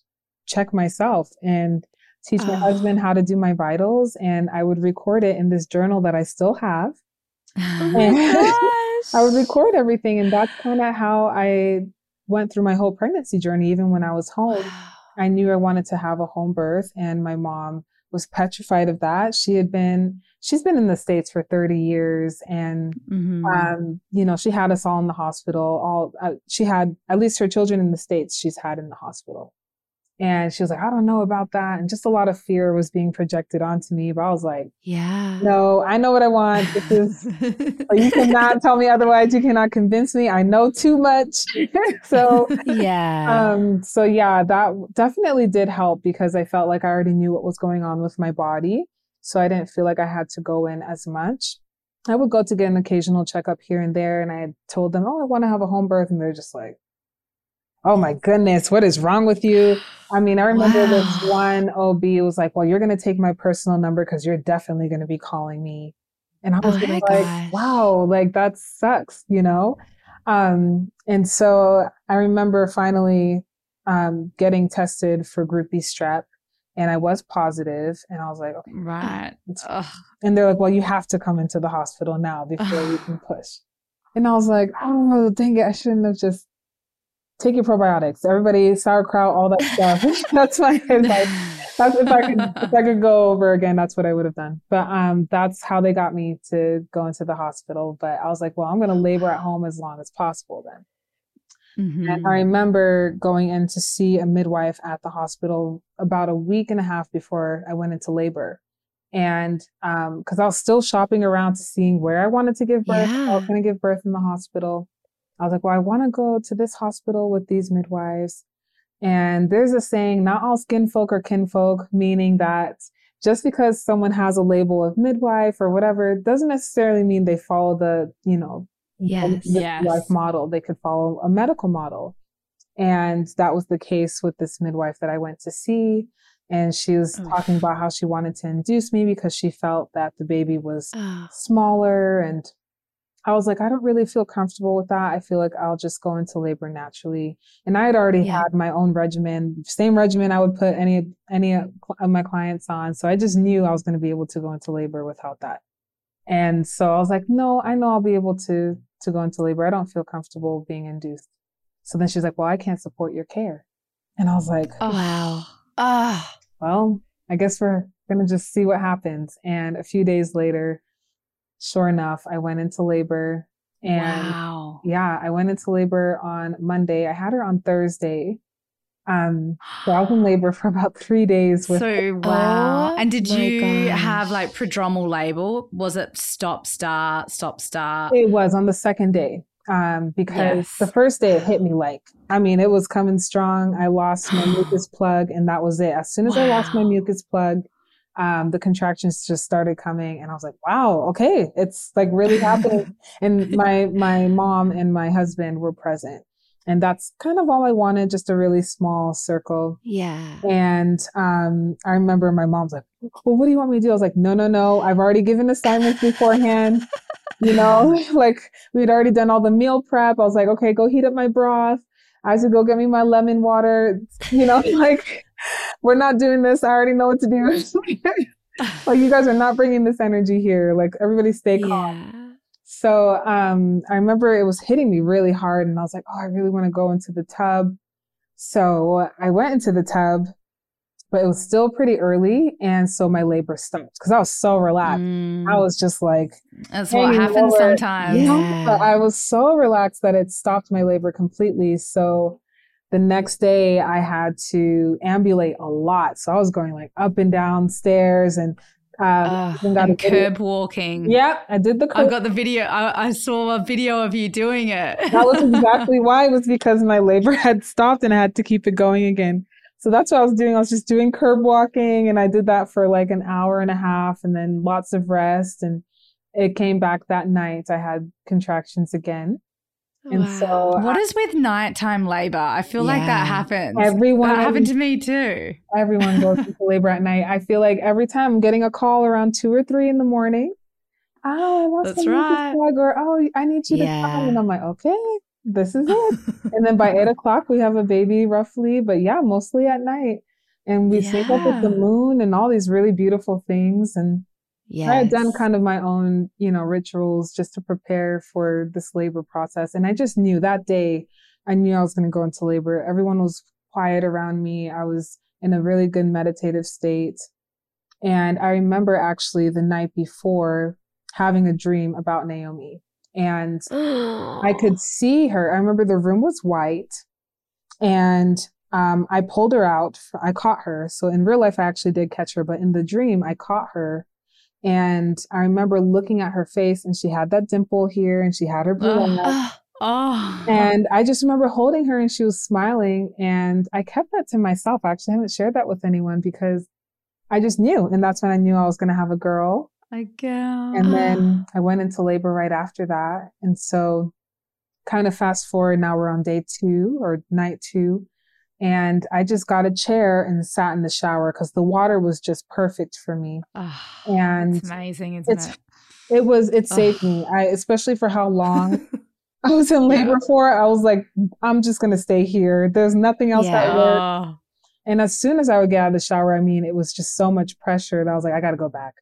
check myself and teach my Oh. husband how to do my vitals. And I would record it in this journal that I still have. (laughs) Oh (laughs) I would record everything. And that's kind of how I went through my whole pregnancy journey, even when I was home. I knew I wanted to have a home birth, and my mom was petrified of that. She had been, she's been in the States for 30 years, and, Mhm. um, you know, she had us all in the hospital. All, uh, she had at least her children in the States, she's had in the hospital. And she was like, I don't know about that. And just a lot of fear was being projected onto me. But I was like, Yeah. no, I know what I want. This is, (laughs) you cannot tell me otherwise. You cannot convince me. I know too much. (laughs) so, Yeah. um, so yeah, that definitely did help because I felt like I already knew what was going on with my body. So I didn't feel like I had to go in as much. I would go to get an occasional checkup here and there, and I had told them, "Oh, I want to have a home birth," and they're just like, "Oh my goodness, what is wrong with you?" I mean, I remember this one OB was like, "Well, you're going to take my personal number because you're definitely going to be calling me," and I was Oh like, gosh. "Wow, like that sucks," you know. Um, and so I remember finally um, getting tested for Group B strep, and I was positive, and I was like, "Okay." right. And they're like, well, you have to come into the hospital now before we can push. And I was like, oh, dang it. I shouldn't have just take your probiotics. Everybody, sauerkraut, all that stuff. (laughs) (laughs) that's my advice. That's if I could if I could go over again, that's what I would have done. But um that's how they got me to go into the hospital. But I was like, well, I'm gonna labor at home as long as possible then. Mhm. And I remember going in to see a midwife at the hospital about a week and a half before I went into labor. And um, because I was still shopping around to seeing where I wanted to give birth, I was going to give birth in the hospital. I was like, well, I want to go to this hospital with these midwives. And there's a saying, not all skin folk are kinfolk, meaning that just because someone has a label of midwife or whatever, doesn't necessarily mean they follow the, you know, Yes. the Yes. life model. They could follow a medical model. And that was the case with this midwife that I went to see. And she was Oof. talking about how she wanted to induce me because she felt that the baby was Oh. smaller. And I was like, I don't really feel comfortable with that. I feel like I'll just go into labor naturally. And I had already Yeah. had my own regimen, same regimen I would put any any of my clients on. So I just knew I was going to be able to go into labor without that. And so I was like, no, I know I'll be able to to go into labor. I don't feel comfortable being induced. So then she's like, well, I can't support your care. And I was like, Oh. Wow. Ah. well, I guess we're going to just see what happens. And a few days later, sure enough, I went into labor. And wow. yeah, I went into labor on Monday. I had her on Thursday. Um, so I was in labor for about three days with So wow. Oh and did you gosh. have like prodromal labor? Was it stop start stop start? It was on the second day. Um, because Yes. the first day it hit me like, I mean, it was coming strong. I lost my (gasps) mucus plug and that was it. As soon as I lost my mucus plug, um, the contractions just started coming and I was like, wow, okay, it's like really happening. (laughs) and my, my mom and my husband were present. And that's kind of all I wanted, just a really small circle. Yeah. And um, I remember my mom's like, Well, what do you want me to do? I was like, No, no, no. I've already given assignments beforehand. (laughs) you know, (laughs) like we'd already done all the meal prep. I was like, Okay, go heat up my broth. I said, Go get me my lemon water. You know, like we're not doing this. I already know what to do. (laughs) like, you guys are not bringing this energy here. Like, everybody stay calm. Yeah. So um, I remember it was hitting me really hard, and I was like, "Oh, I really want to go into the tub." So I went into the tub, but it was still pretty early. And so my labor stopped because I was so relaxed. Mm. I was just like, That's what happens sometimes. Yeah. I was so relaxed that it stopped my labor completely. So the next day I had to ambulate a lot. So I was going like up and down stairs and um, even got And curb walking. Yeah, I did the curb. I've got the video. I, I saw a video of you doing it. that was exactly (laughs) why. It was because my labor (laughs) had stopped and I had to keep it going again. So that's what I was doing. I was just doing curb walking and I did that for like an hour and a half and then lots of rest. And it came back that night. I had contractions again. And so what is with nighttime labor? I feel like that happens. everyone, that happened to me too. everyone goes into labor (laughs) at night. I feel like every time I'm getting a call around two or three in the morning. Oh, I want That's some milk right. plug," or oh, I need you to come. And I'm like, okay, this is it. (laughs) and then by eight o'clock we have a baby roughly but yeah mostly at night and we sync up with the moon and all these really beautiful things and i had done kind of my own you know rituals just to prepare for this labor process and i just knew that day i knew i was going to go into labor everyone was quiet around me i was in a really good meditative state and i remember actually the night before having a dream about naomi and I could (gasps) see her. I remember the room was white and um, I pulled her out. I caught her. So in real life, I actually did catch her, but in the dream, I caught her. And I remember looking at her face and she had that dimple here and she had her blue eyes. Oh. And I just remember holding her and she was smiling. And I kept that to myself. Actually, I actually haven't shared that with anyone because I just knew. And that's when I knew I was going to have a girl. my girl. And then I went into labor right after that. And so, kind of fast forward, now we're on day two or night two. And I just got a chair and sat in the shower because the water was just perfect for me. Oh, and it's amazing, isn't it's- it? It was, it saved me. I, especially for how long (laughs) I was in labor for. I was like, I'm just going to stay here. There's nothing else that Yeah. worked. Oh, And as soon as I would get out of the shower, I mean, it was just so much pressure that I was like, I got to go back.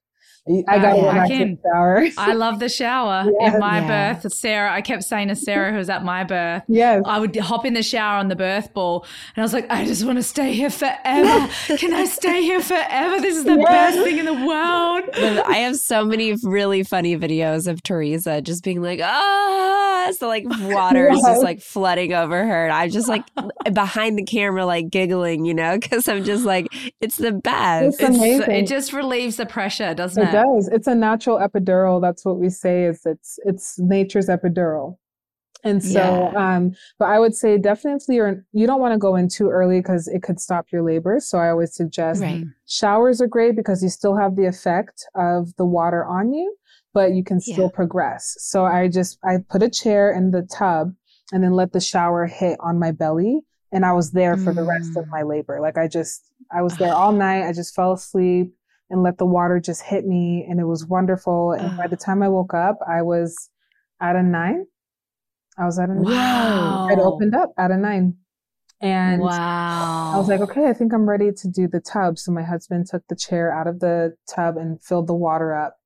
I got to Yeah. go back Back in. shower. (laughs) I love the shower. (laughs) Yes. In my Yeah. birth, Sarah, I kept saying to Sarah, who was at my birth, yes. I would hop in the shower on the birth ball and I was like, I just want to stay here forever. (laughs) Can I stay here forever? This is the Yes. best thing in the world. But I have so many really funny videos of Teresa just being like, ah, so like water is Yes. just like flooding over her. And I'm just like behind the camera, like giggling, you know, because I'm just like, it's the best. It's amazing. it just relieves the pressure, doesn't It it? Does. It's a natural epidural. That's what we say is it's it's nature's epidural. And so um but I would say definitely you're you don't want to go in too early because it could stop your labor. So I always suggest Right. showers are great because you still have the effect of the water on you, but you can still Yeah. progress. So I just I put a chair in the tub and then let the shower hit on my belly and I was there for the rest of Mm. my labor. Like I just I was there all night. I just fell asleep and let the water just hit me and it was wonderful. And by Ah. the time I woke up, I was at a nine. I was at a nine. Wow. It opened up at a nine. And wow. I was like, okay, I think I'm ready to do the tub. So my husband took the chair out of the tub and filled the water up.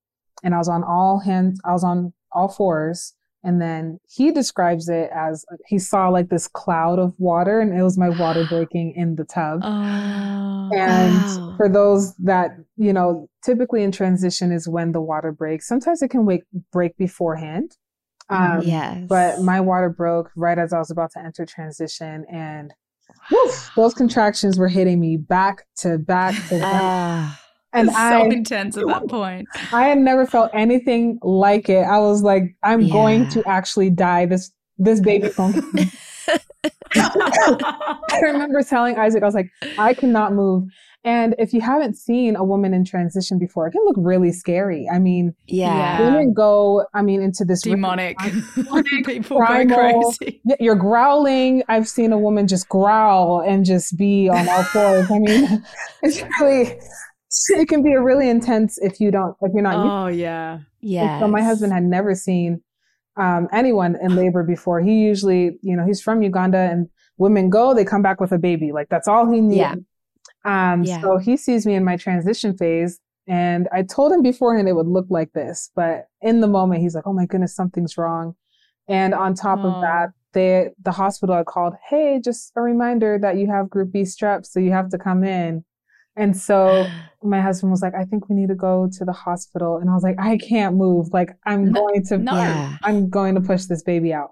And I was on all hands, I was on all fours. And then he describes it as he saw like this cloud of water and it was my water (gasps) breaking in the tub. Oh. And Wow. for those that, you know, typically in transition is when the water breaks. Sometimes it can wake, break beforehand. Um, yes. But my water broke right as I was about to enter transition. And woof, those contractions were hitting me back to back to back. And It's I, so intense at that point. I had never felt anything like it. I was like, I'm going to actually die. This, this baby (laughs) phone. I remember telling Isaac, I was like, I cannot move. And if you haven't seen a woman in transition before, it can look really scary. I mean, yeah. Yeah. women go, I mean, into this Demonic. demonic, (laughs) (laughs) People go primal- crazy. Yeah, You're growling. I've seen a woman just growl and just be on all fours. I mean, it's really, it can be a really intense if you don't, if you're not used Oh yeah. Yeah. so my husband had never seen um, anyone in labor before. He usually, you know, he's from Uganda and women go, they come back with a baby. Like that's all he knew. Yeah. Um, Yeah. So he sees me in my transition phase. And I told him beforehand it would look like this. But in the moment, he's like, oh my goodness, something's wrong. And on top Aw. of that, they, the hospital had called, hey, just a reminder that you have group B strep, so you have to come in. And so (gasps) my husband was like, I think we need to go to the hospital. And I was like, I can't move. Like, I'm No, going to, no. Yeah. I'm going to push this baby out.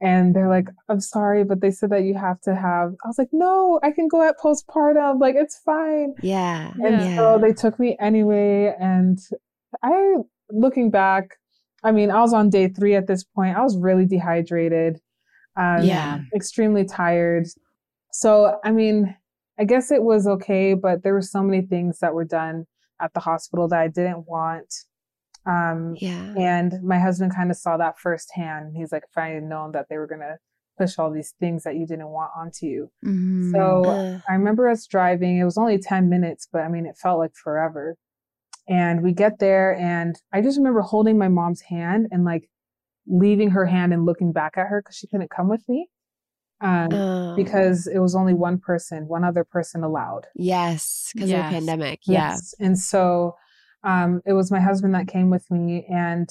And they're like, I'm sorry, but they said that you have to have, I was like, no, I can go at postpartum. Like, it's fine. Yeah. And Yeah. so they took me anyway. And I, looking back, I mean, I was on day three at this point. I was really dehydrated, um, Yeah. extremely tired. So, I mean, I guess it was okay, but there were so many things that were done at the hospital that I didn't want. Um, Yeah. and my husband kind of saw that firsthand. He's like, if I had known that they were going to push all these things that you didn't want onto you. Mm. So Ugh. I remember us driving. It was only 10 minutes, but I mean, it felt like forever. And we get there, and I just remember holding my mom's hand and like leaving her hand and looking back at her because she couldn't come with me. Um, Oh. because it was only one person, one other person allowed. yes, because of the pandemic. Yeah. Yes. And so um, it was my husband that came with me, and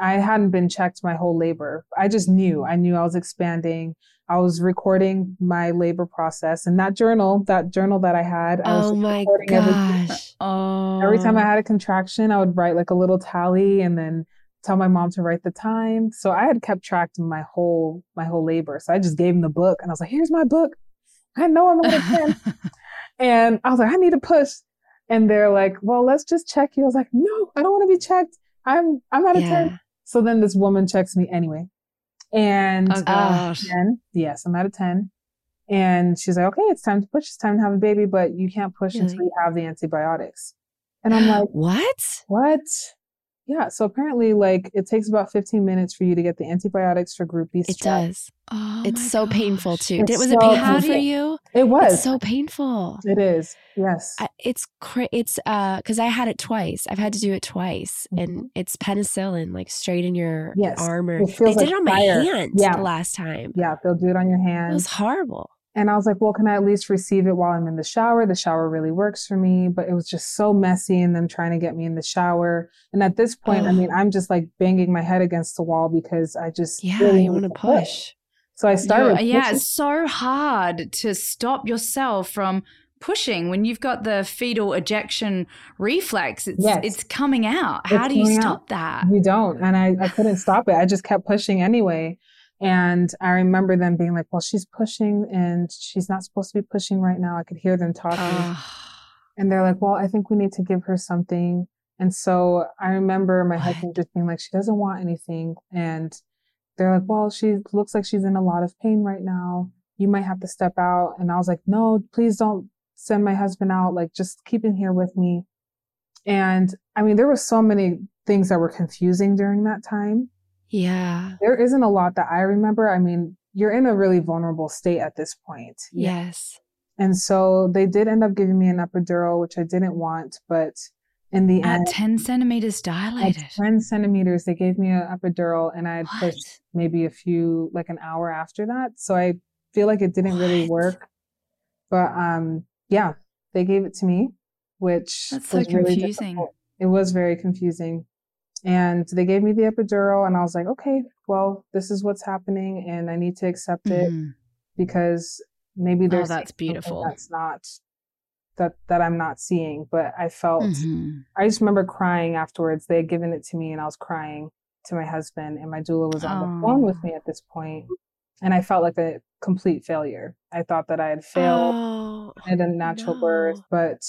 I hadn't been checked my whole labor. I just knew. I knew I was expanding. I was recording my labor process, and that journal, that journal that I had, I was Oh my recording everything. gosh. Oh. Every time I had a contraction, I would write like a little tally, and then tell my mom to write the time. So I had kept track of my whole my whole labor. So I just gave him the book, and I was like, "Here's my book. I know I'm gonna ten. (laughs) And I was like, I need to push. And they're like, well, let's just check you. I was like, no, I don't want to be checked. I'm I'm out of Yeah. 10. So then this woman checks me anyway. And Oh gosh. 10, yes, I'm out of 10. And she's like, okay, it's time to push. It's time to have a baby, but you can't push Really? until you have the antibiotics. And I'm (gasps) like, what? what? Yeah. So apparently, like, it takes about 15 minutes for you to get the antibiotics for group B Strep. It does. Oh it's my so painful too. It's Did, was it so painful for you? It was. It's so painful. it is. Yes. I, it's cra- it's uh because I had it twice. I've had to do it twice, Mhm. and it's penicillin like straight in your Yes. arm. Or It they feels did it on my hand Yeah. the last time. yeah. They'll do it on your hand. It was horrible. And I was like, well, can I at least receive it while I'm in the shower? The shower really works for me, but it was just so messy and them trying to get me in the shower. And at this point, I mean, I'm just like banging my head against the wall because I just Yeah, really you want to push. So I started. You're- uh, yeah, it's so hard to stop yourself from pushing when you've got the fetal ejection reflex. It's Yes. it's coming out. How It's do you coming out. stop that? You don't. And I, I couldn't stop it. I just kept pushing anyway. And I remember them being like, well, she's pushing and she's not supposed to be pushing right now. I could hear them talking. And they're like, well, I think we need to give her something. And so I remember my What? husband just being like, she doesn't want anything. And they're like, well, she looks like she's in a lot of pain right now. You might have to step out. And I was like, no, please don't send my husband out. Like, just keep him here with me. And I mean, there were so many things that were confusing during that time. Yeah. There isn't a lot that I remember. I mean, you're in a really vulnerable state at this point. Yes. And so they did end up giving me an epidural, which I didn't want, but in the At end, 10 centimeters at dilated. 10 centimeters, they gave me an epidural and I had What? pushed maybe a few, like an hour after that. So I feel like it didn't really work. But um, yeah, they gave it to me, which That's so really confusing. difficult. It was very confusing. And they gave me the epidural, and I was like, okay, well, this is what's happening, and I need to accept it Mhm. because maybe Oh, there's that's beautiful. That's not that that I'm not seeing, but I felt Mhm. I just remember crying afterwards. They had given it to me, and I was crying to my husband, and my doula was on the phone with Oh. me at this point, and I felt like a complete failure. I thought that I had failed Oh, at a natural birth, but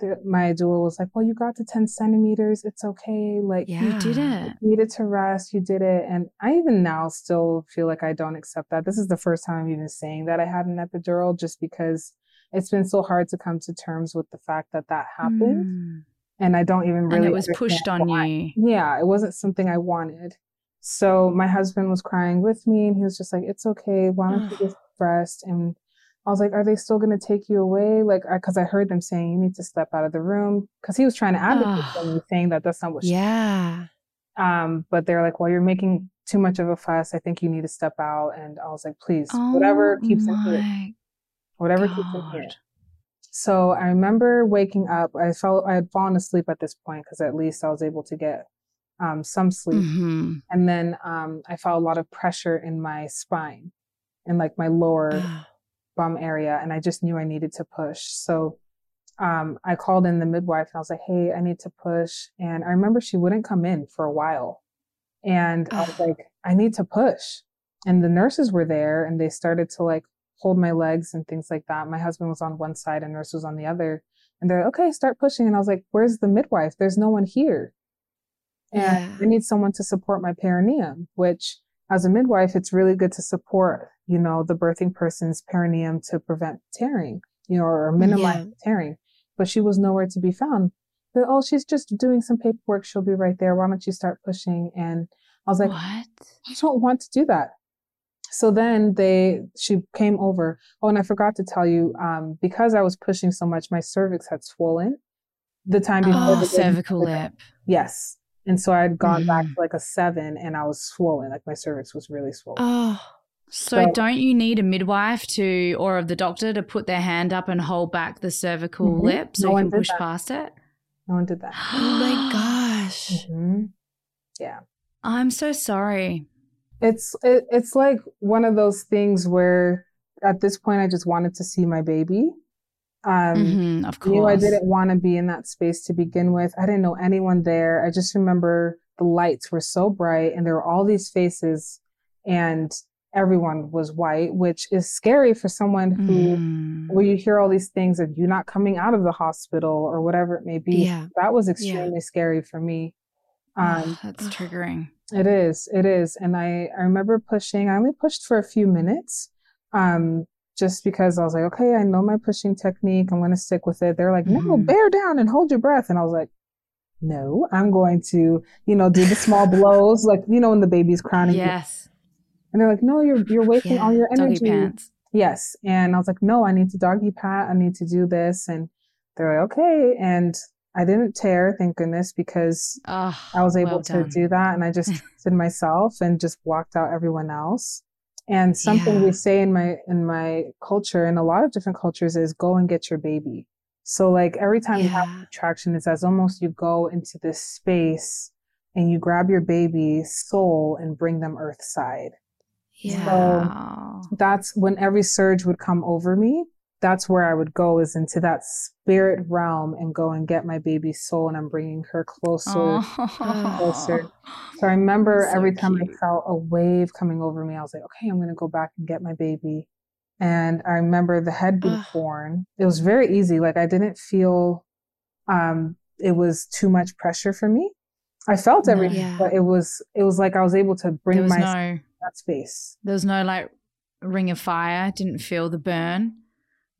the, my doula was like, "Well, you got to ten centimeters. It's okay. Like Yeah. You did it. you needed to rest. You did it." And I even now still feel like I don't accept that. This is the first time I'm even saying that I had an epidural, just because it's been so hard to come to terms with the fact that that happened, Mm. and I don't even really. And it was pushed on why. you. Yeah, it wasn't something I wanted. So my husband was crying with me and he was just like, It's okay. Why don't you just rest? And I was like, Are they still going to take you away? Like, because I, heard them saying, You need to step out of the room. Because he was trying to advocate for me, saying that that's not what she Yeah. Um, but they're like, Well, you're making too much of a fuss. I think you need to step out. And I was like, Please, whatever Oh keeps him here. Whatever keeps him here. So I remember waking up. I felt I had fallen asleep at this point because at least I was able to get um, some sleep. Mhm. And then um, I felt a lot of pressure in my spine and like my lower bum area. And I just knew I needed to push. So um, I called in the midwife and I was like, hey, I need to push. And I remember she wouldn't come in for a while. And I was like, I need to push. And the nurses were there and they started to like hold my legs and things like that. My husband was on one side and nurse was on the other. And they're like, okay, start pushing. And I was like, where's the midwife? There's no one here. And Yeah. I need someone to support my perineum, which as a midwife, it's really good to support, you know, the birthing person's perineum to prevent tearing, you know, or minimize tearing. But she was nowhere to be found. But, oh, she's just doing some paperwork. She'll be right there. Why don't you start pushing? And I was like, what? I don't want to do that. So then they, she came over. Oh, and I forgot to tell you, um, because I was pushing so much, my cervix had swollen the time before Oh, the cervical lip. Yes. And so I had gone back Mhm. to like a seven and I was swollen. Like my cervix was really swollen. Oh, So, So- don't you need a midwife to or of the doctor to put their hand up and hold back the cervical Mhm. lip so No you can push that. past it? no one did that. (gasps) oh my gosh. Mhm. Yeah. I'm so sorry. It's, it, it's like one of those things where at this point I just wanted to see my baby. Um, Mhm, of knew I didn't want to be in that space to begin with. I didn't know anyone there. I just remember the lights were so bright and there were all these faces and everyone was white, which is scary for someone who, Mhm. where you hear all these things of you not coming out of the hospital or whatever it may be. Yeah. That was extremely scary for me. Um, Ugh, that's triggering. it is. It is. And I, I remember pushing. I only pushed for a few minutes. Um, just because I was like, okay, I know my pushing technique. I'm going to stick with it. They're like, no, Mhm. bear down and hold your breath. And I was like, no, I'm going to, you know, do the small (laughs) blows, like, you know, when the baby's crowning. Yes. And they're like, no, you're, you're wasting all Yeah, your Doggy energy. pants. Yes. And I was like, no, I need to doggy pat. I need to do this. And they're like, okay. And I didn't tear, thank goodness, because Oh, I was able well to do that and I just (laughs) did myself and just blocked out everyone else. And something Yeah. we say in my in my culture and a lot of different cultures is go and get your baby. So like every time you have attraction, it's as almost you go into this space and you grab your baby's soul and bring them earth side. Yeah. Wow. That's when every surge would come over me. That's where I would go is into that spirit realm and go and get my baby's soul and I'm bringing her closer closer. So I remember So every time I felt a wave coming over me, I was like, okay, I'm going to go back and get my baby. And I remember the head being born. It was very easy. Like I didn't feel um, it was too much pressure for me. I felt No. everything, Yeah. but it was it was like I was able to bring myself no that space. there was no like ring of fire, didn't feel the burn.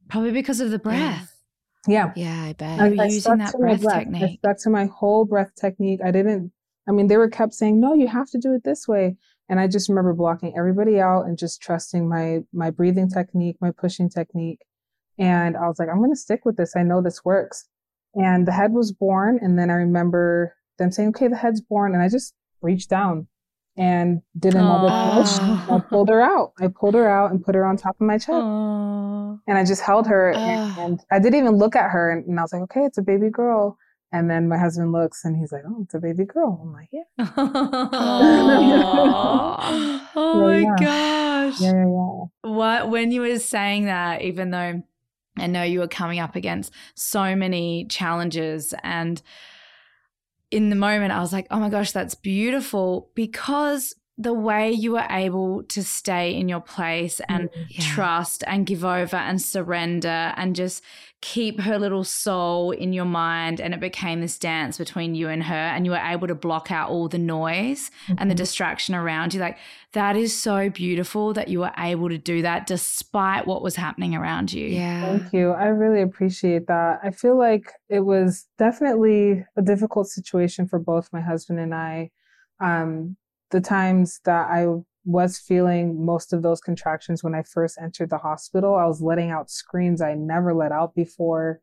Probably because of the breath. Yeah. Yeah, I bet. I- I, were I using that to my breath breath. I technique. stuck to my whole breath technique. I didn't, I mean, they were kept saying, no, you have to do it this way. And I just remember blocking everybody out and just trusting my, my breathing technique, my pushing technique. And I was like, I'm going to stick with this. I know this works. And the head was born. And then I remember them saying, okay, the head's born. And I just reached down and did another. Oh. I (laughs) pulled her out. I pulled her out and put her on top of my chest. Oh. And I just held her and, and I didn't even look at her. And, and I was like, okay, it's a baby girl. And then my husband looks and he's like, oh, it's a baby girl. I'm like, yeah. (laughs) (laughs) oh, oh my Yeah. gosh. Yeah, yeah, yeah. What when you were saying that, even though I know you were coming up against so many challenges and in the moment I was like, oh my gosh, that's beautiful because the way you were able to stay in your place and Yeah. trust and give over and surrender and just keep her little soul in your mind. And it became this dance between you and her, and you were able to block out all the noise and the Mhm. distraction around you. Like, that is so beautiful that you were able to do that despite what was happening around you. Yeah. Thank you. I really appreciate that. I feel like it was definitely a difficult situation for both my husband and I. Um, the times that I was feeling most of those contractions when I first entered the hospital, I was letting out screams I never let out before.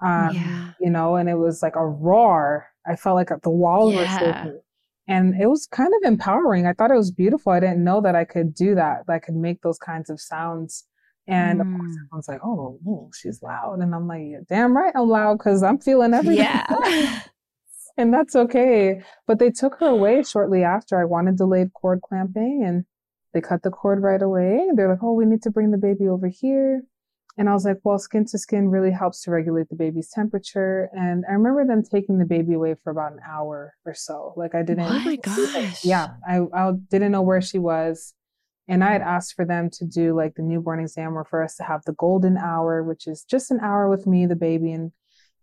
Um, Yeah. you know, and it was like a roar. I felt like the walls were shaking. And it was kind of empowering. I thought it was beautiful. I didn't know that I could do that, that I could make those kinds of sounds. And of course, Mm. everyone's like, oh, ooh, she's loud. And I'm like, yeah, damn right, I'm loud because I'm feeling everything. Yeah. (laughs) and that's okay. But they took her away shortly after. I wanted delayed cord clamping and they cut the cord right away. They're like, oh, we need to bring the baby over here. And I was like, well, skin to skin really helps to regulate the baby's temperature. And I remember them taking the baby away for about an hour or so. Like I didn't. Oh my gosh. Yeah, I, I didn't know where she was. And I had asked for them to do like the newborn exam or for us to have the golden hour, which is just an hour with me, the baby, and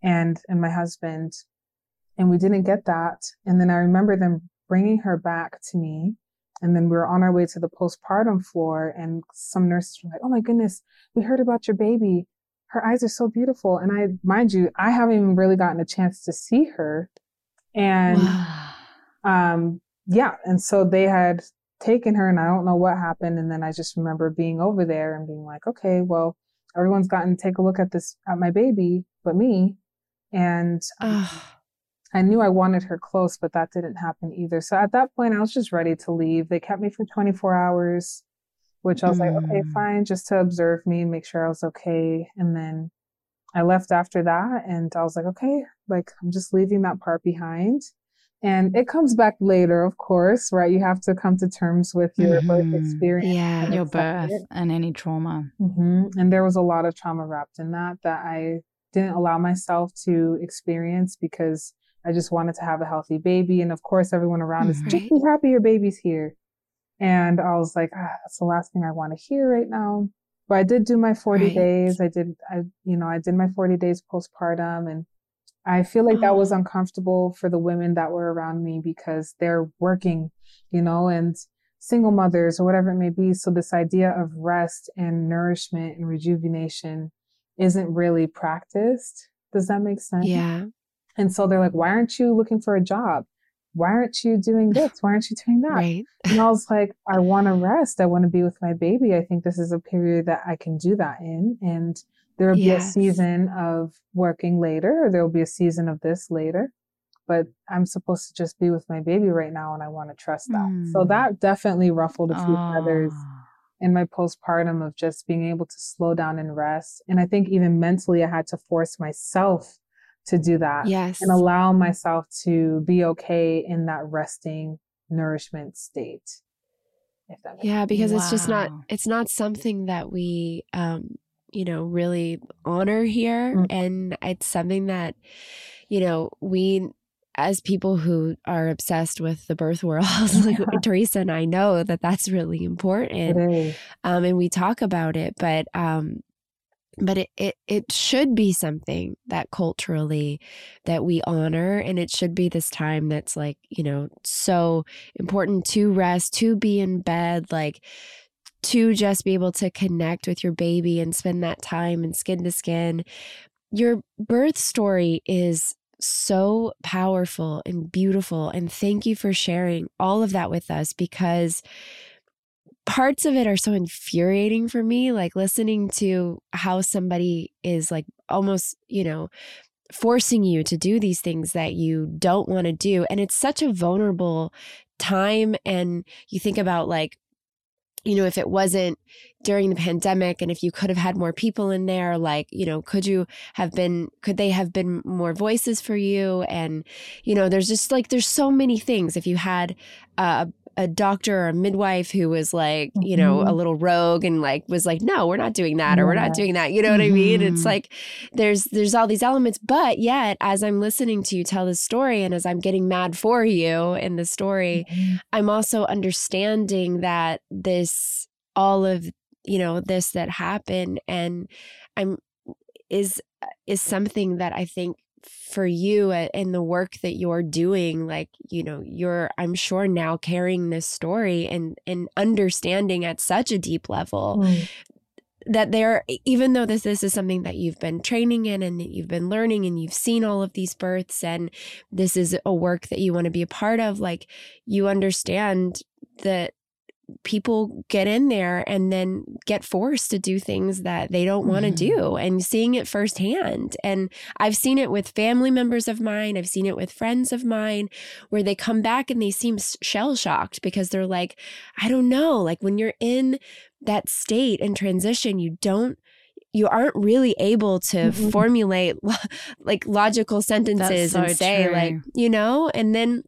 and and my husband. And we didn't get that. And then I remember them bringing her back to me and then we were on our way to the postpartum floor, and some nurses were like, "Oh my goodness, we heard about your baby. Her eyes are so beautiful." And I, mind you, I haven't even really gotten a chance to see her, and um, yeah, and so they had taken her, and I don't know what happened. And then I just remember being over there and being like, "Okay, well, everyone's gotten to take a look at this at my baby, but me." And um, I knew I wanted her close, but that didn't happen either. So at that point, I was just ready to leave. They kept me for 24 hours, which I was mm. like, okay, mm. fine, just to observe me and make sure I was okay. And then I left after that and I was like, okay, like I'm just leaving that part behind. And it comes back later, of course, right? You have to come to terms with your mm-hmm. birth experience. Yeah, your birth it. and any trauma. Mm-hmm. And there was a lot of trauma wrapped in that that I didn't allow myself to experience because I just wanted to have a healthy baby. And of course, everyone around is just be happy your baby's here. And I was like, ah, that's the last thing I want to hear right now. But I did do my 40 right. days. I did, I, you know, I did my 40 days postpartum. And I feel like oh. that was oh. uncomfortable for the women that were around me because they're working, you know, and single mothers or whatever it may be. So this idea of rest and nourishment and rejuvenation isn't really practiced. Does that make sense? Yeah. And so they're like, why aren't you looking for a job? Why aren't you doing (laughs) this? Why aren't you doing that? Right. And I was like, I want to (laughs) rest. I want to be with my baby. I think this is a period that I can do that in. And there will be a season of working later, or there will be a season of this later. But I'm supposed to just be with my baby right now, and I want to trust that. Mm. So that definitely ruffled a few feathers in my postpartum of just being able to slow down and rest. And I think even mentally, I had to force myself to do that. Yes. And allow myself to be okay in that resting nourishment state. yeah, because wow. it's just not it's not something that we um you know really honor here mm-hmm. and it's something that you know we as people who are obsessed with the birth world, (laughs) (laughs) like Teresa and I know that that's really important. Um, and we talk about it, but um, but it, it it should be something that culturally that we honor and it should be this time that's like you know so important to rest to be in bed like to just be able to connect with your baby and spend that time and skin to skin. Your birth story is so powerful and beautiful and thank you for sharing all of that with us because parts of it are so infuriating for me like listening to how somebody is like almost you know forcing you to do these things that you don't want to do and it's such a vulnerable time and you think about like you know if it wasn't during the pandemic and if you could have had more people in there like you know could you have been could they have been more voices for you? And you know there's just like there's so many things. If you had a a doctor or a midwife who was like, you know, mm-hmm. a little rogue and like was like, no, we're not doing that or we're not doing that. You know what mm-hmm. I mean? It's mm-hmm. like there's there's all these elements, but yet as I'm listening to you tell the story and as I'm getting mad for you in the story, mm-hmm. I'm also understanding that this all of you know this that happened and I'm is is something that I think for you and the work that you're doing like you know you're i'm sure now carrying this story and and understanding at such a deep level mm. that there even though this this is something that you've been training in and that you've been learning and you've seen all of these births and this is a work that you want to be a part of like you understand that people get in there and then get forced to do things that they don't want to mm-hmm. do and seeing it firsthand. And I've seen it with family members of mine, I've seen it with friends of mine where they come back and they seem shell shocked because they're like, I don't know, like when you're in that state and transition, you don't you aren't really able to mm-hmm. formulate like logical sentences so and say true. like you know and then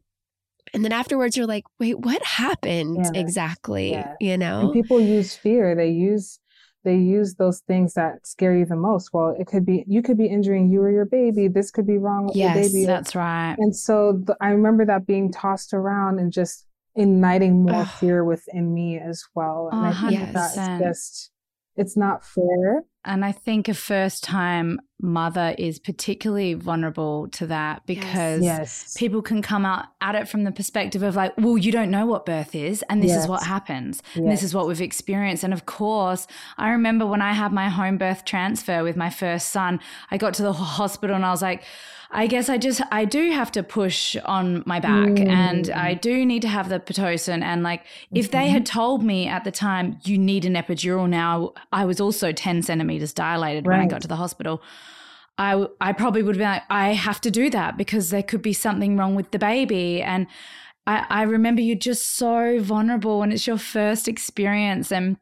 and then afterwards, you're like, wait, what happened yeah. exactly? Yeah. You know? And people use fear. They use they use those things that scare you the most. Well, it could be you could be injuring you or your baby. This could be wrong with Yes, your baby. That's right. And so th- I remember that being tossed around and just igniting more Ugh. fear within me as well. And Oh, I uh-huh. think that's 100%. just, it's not fair. And I think a first time mother is particularly vulnerable to that because Yes. people can come out at it from the perspective of like, well, you don't know what birth is, and this is what Yes. happens, and this is what we've experienced. And of course, I remember when I had my home birth transfer with my first son, I got to the hospital and I was like, I guess I just I do have to push on my back and Mm. I do need to have the pitocin and like if they had told me at the time you need an epidural now I was also 10 centimeters dilated when I got to the hospital I, I probably would have been like, I have to do that because there could be something wrong with the baby. And I, I remember you're just so vulnerable and it's your first experience. And,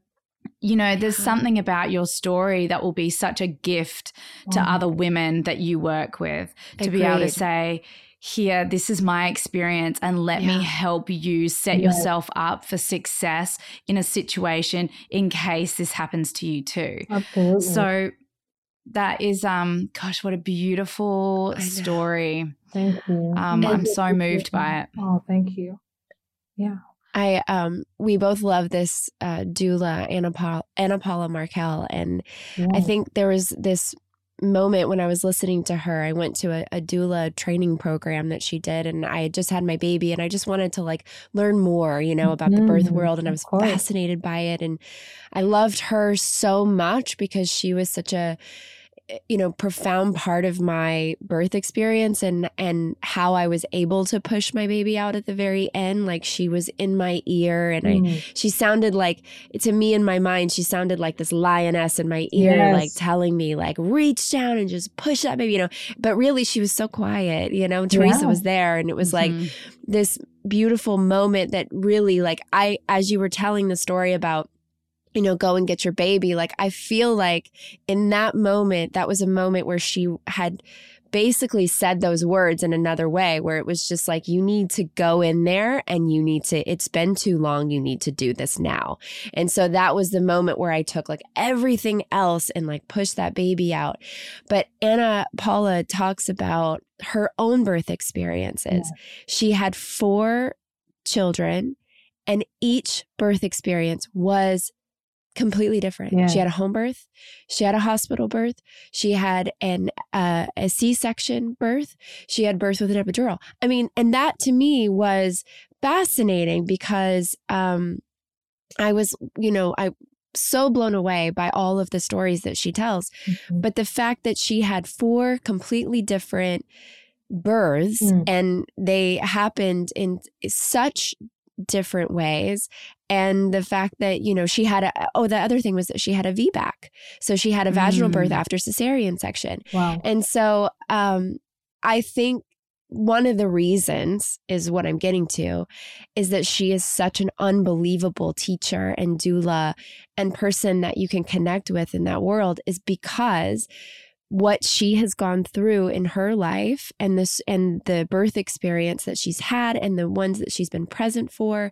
you know, there's Yeah. something about your story that will be such a gift to Oh. other women that you work with to be able to say, here, this is my experience, and let Yeah. me help you set Yes. yourself up for success in a situation in case this happens to you too. Absolutely. So that is um gosh, what a beautiful story. thank you. Um, Thank I'm so moved by it. Oh, thank you. Yeah. I um we both love this uh doula Ana Paula, Ana Paula Markel and I think there was this moment when I was listening to her. I went to a, a doula training program that she did, and I had just had my baby, and I just wanted to like learn more, you know, about the birth Mhm, world, and I was fascinated by it, and I loved her so much because she was such a you know profound part of my birth experience and and how I was able to push my baby out at the very end like she was in my ear and I Mm. she sounded like to me in my mind she sounded like this lioness in my ear Yes. like telling me like reach down and just push that baby you know but really she was so quiet you know teresa Yeah. was there and it was like Mhm. this beautiful moment that really like i as you were telling the story about you know go and get your baby like i feel like in that moment that was a moment where she had basically said those words in another way where it was just like you need to go in there and you need to it's been too long you need to do this now. And so that was the moment where i took like everything else and like pushed that baby out. But ana paula talks about her own birth experiences. She had four children and each birth experience was completely different. Yeah. She had a home birth, she had a hospital birth, she had an uh, a C-section birth, she had birth with an epidural. I mean, and that to me was fascinating because um I was, you know, I so blown away by all of the stories that she tells Mhm. but the fact that she had four completely different births Mm. and they happened in such different ways and the fact that you know she had a oh the other thing was that she had a VBAC so she had a vaginal birth Mm. after cesarean section Wow. and so um I think one of the reasons is what I'm getting to is that she is such an unbelievable teacher and doula and person that you can connect with in that world is because what she has gone through in her life and this and the birth experience that she's had and the ones that she's been present for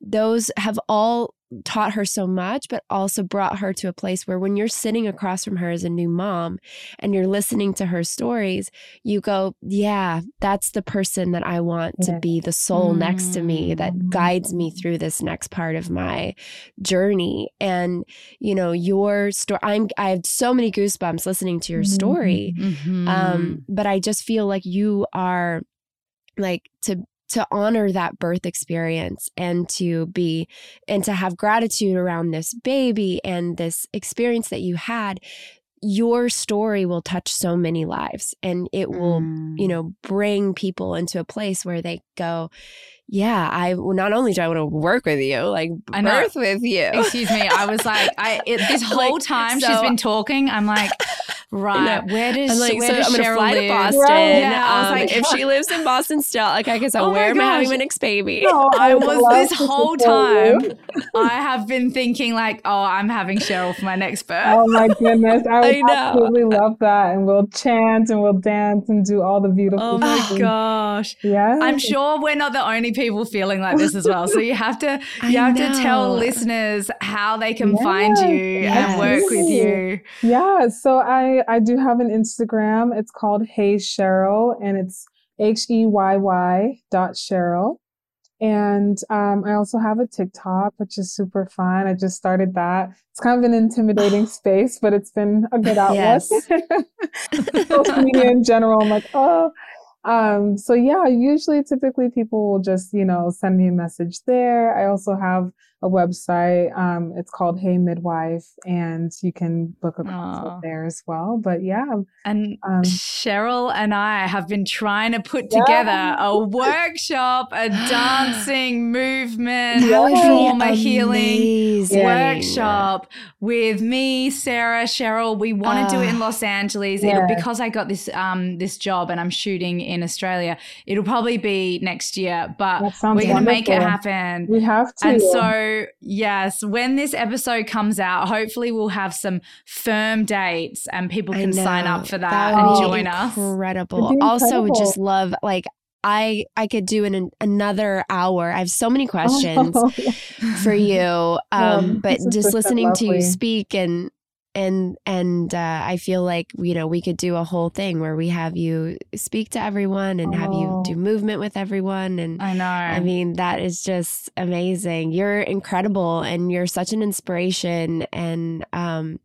those have all taught her so much but also brought her to a place where when you're sitting across from her as a new mom and you're listening to her stories you go yeah that's the person that I want to be the soul next to me that Mm. guides me through this next part of my journey and you know your story i'm i have so many goosebumps listening to your story Mhm. um but i just feel like you are like to to honor that birth experience and to be and to have gratitude around this baby and this experience that you had your story will touch so many lives and it will Mm. you know bring people into a place where they go yeah i not only do i want to work with you like I know. birth with you Excuse me. I was like, I it, (laughs) this whole Like, time she's been talking. I'm like, (laughs) Right. Where does I'm like, where so does I'm gonna Cheryl fly live? to Boston. Right. Yeah, I was Um, like- if she lives in Boston still, like I guess, Oh my where am I having gosh. my next baby? No, I was this whole time. I have been thinking like, oh, I'm having Cheryl for my next birth. Oh my goodness. I (laughs) would I absolutely love that. And we'll chant and we'll dance and do all the beautiful Oh my gosh. Yeah. I'm sure we're not the only people feeling like this as well. So you have to (laughs) you have to tell listeners how they can find you Yes. and work with you. Yeah, so I I do have an Instagram. It's called Hey Cheryl, and it's H E Y Y dot Cheryl. And um, I also have a TikTok, which is super fun. I just started that. It's kind of an intimidating (laughs) space, but it's been a good outlet. Yes. (laughs) Social media in general, I'm like, oh. Um, so yeah, usually typically people will just, you know, send me a message there. I also have a website. Um, it's called Hey Midwife, and you can book a consult Aw. there as well. But yeah, And um, Cheryl and I have been trying to put Yeah. together a (laughs) workshop, a dancing movement, That would be trauma healing amazing. workshop with me, Sarah, Cheryl. We want to do it in Ah. Los Angeles. It'll, because I got this um this job and I'm shooting in Australia. It'll probably be next year, but we're gonna make it happen. we have to. And so, yes, when this episode comes out, hopefully we'll have some firm dates and people can sign up for that, would and be join us. Incredible. Also, would just love like I I could do an another hour. I have so many (laughs) questions Oh, for you. Um, Um, but just just listening to you speak and and and uh, I feel like you know we could do a whole thing where we have you speak to everyone and have you Oh. do movement with everyone and I know. I mean, that is just amazing. You're incredible and you're such an inspiration and um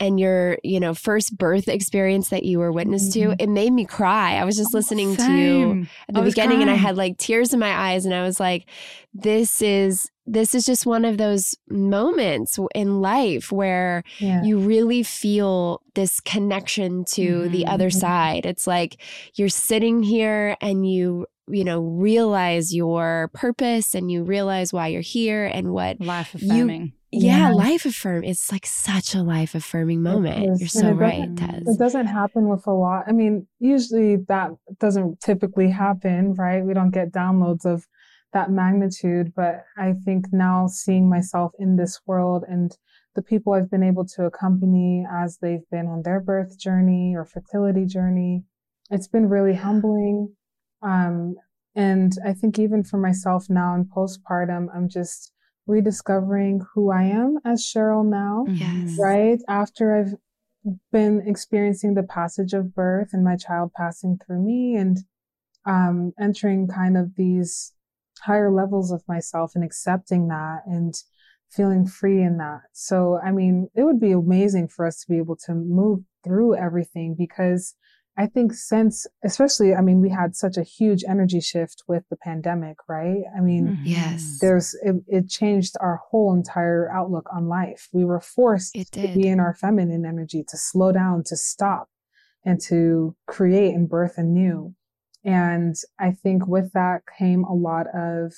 and your, you know, first birth experience that you were witness to, Mhm. it made me cry. I was just listening to you at the beginning and I had like tears in my eyes and I was like, this is this is just one of those moments in life where yeah. you really feel this connection to the Mhm. other Mhm. side. It's like you're sitting here and you, you know, realize your purpose and you realize why you're here and what, life You- affirming. yeah, Yeah. life affirm. It's like such a life affirming moment. You're so it right, Tez. It doesn't happen with a lot. I mean, usually that doesn't typically happen, right? We don't get downloads of that magnitude. But I think now seeing myself in this world and the people I've been able to accompany as they've been on their birth journey or fertility journey, it's been really humbling. Um, and I think even for myself now in postpartum, I'm just rediscovering who I am as Cheryl now Yes. right after I've been experiencing the passage of birth and my child passing through me and um, entering kind of these higher levels of myself and accepting that and feeling free in that. So, I mean, it would be amazing for us to be able to move through everything because I think since, especially, I mean, we had such a huge energy shift with the pandemic, right? I mean, Mm-hmm. Yes. there's it, it changed our whole entire outlook on life we were forced It to be in our feminine energy to slow down to stop and to create and birth anew and i think with that came a lot of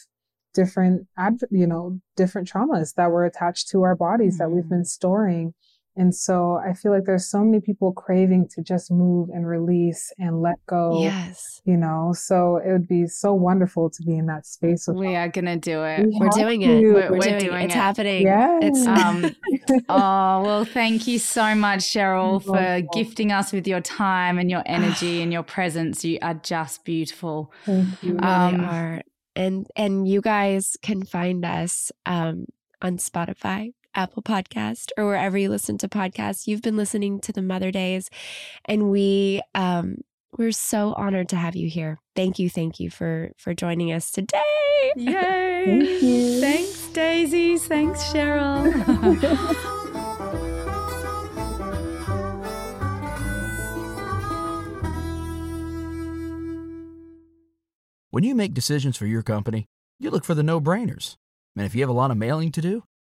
different you know different traumas that were attached to our bodies that we've Mhm. been storing and so i feel like there's so many people craving to just move and release and let go Yes. you know so it would be so wonderful to be in that space with We are gonna do it. We We're have doing it. to. We're, We're doing, doing it. It's happening. Yes. It's Um, (laughs) oh well, thank you so much, Cheryl, for welcome. gifting us with your time and your (sighs) energy and your presence. You are just beautiful. Thank you. You really Um, are. And and you guys can find us um, on Spotify, Apple Podcast, or wherever you listen to podcasts. You've been listening to the Mother Daze, and we um, we're so honored to have you here. Thank you, thank you for for joining us today. Yay! Thank you. Thanks, Daisies. Thanks, Cheryl. (laughs) When you make decisions for your company, you look for the no brainers. And if you have a lot of mailing to do,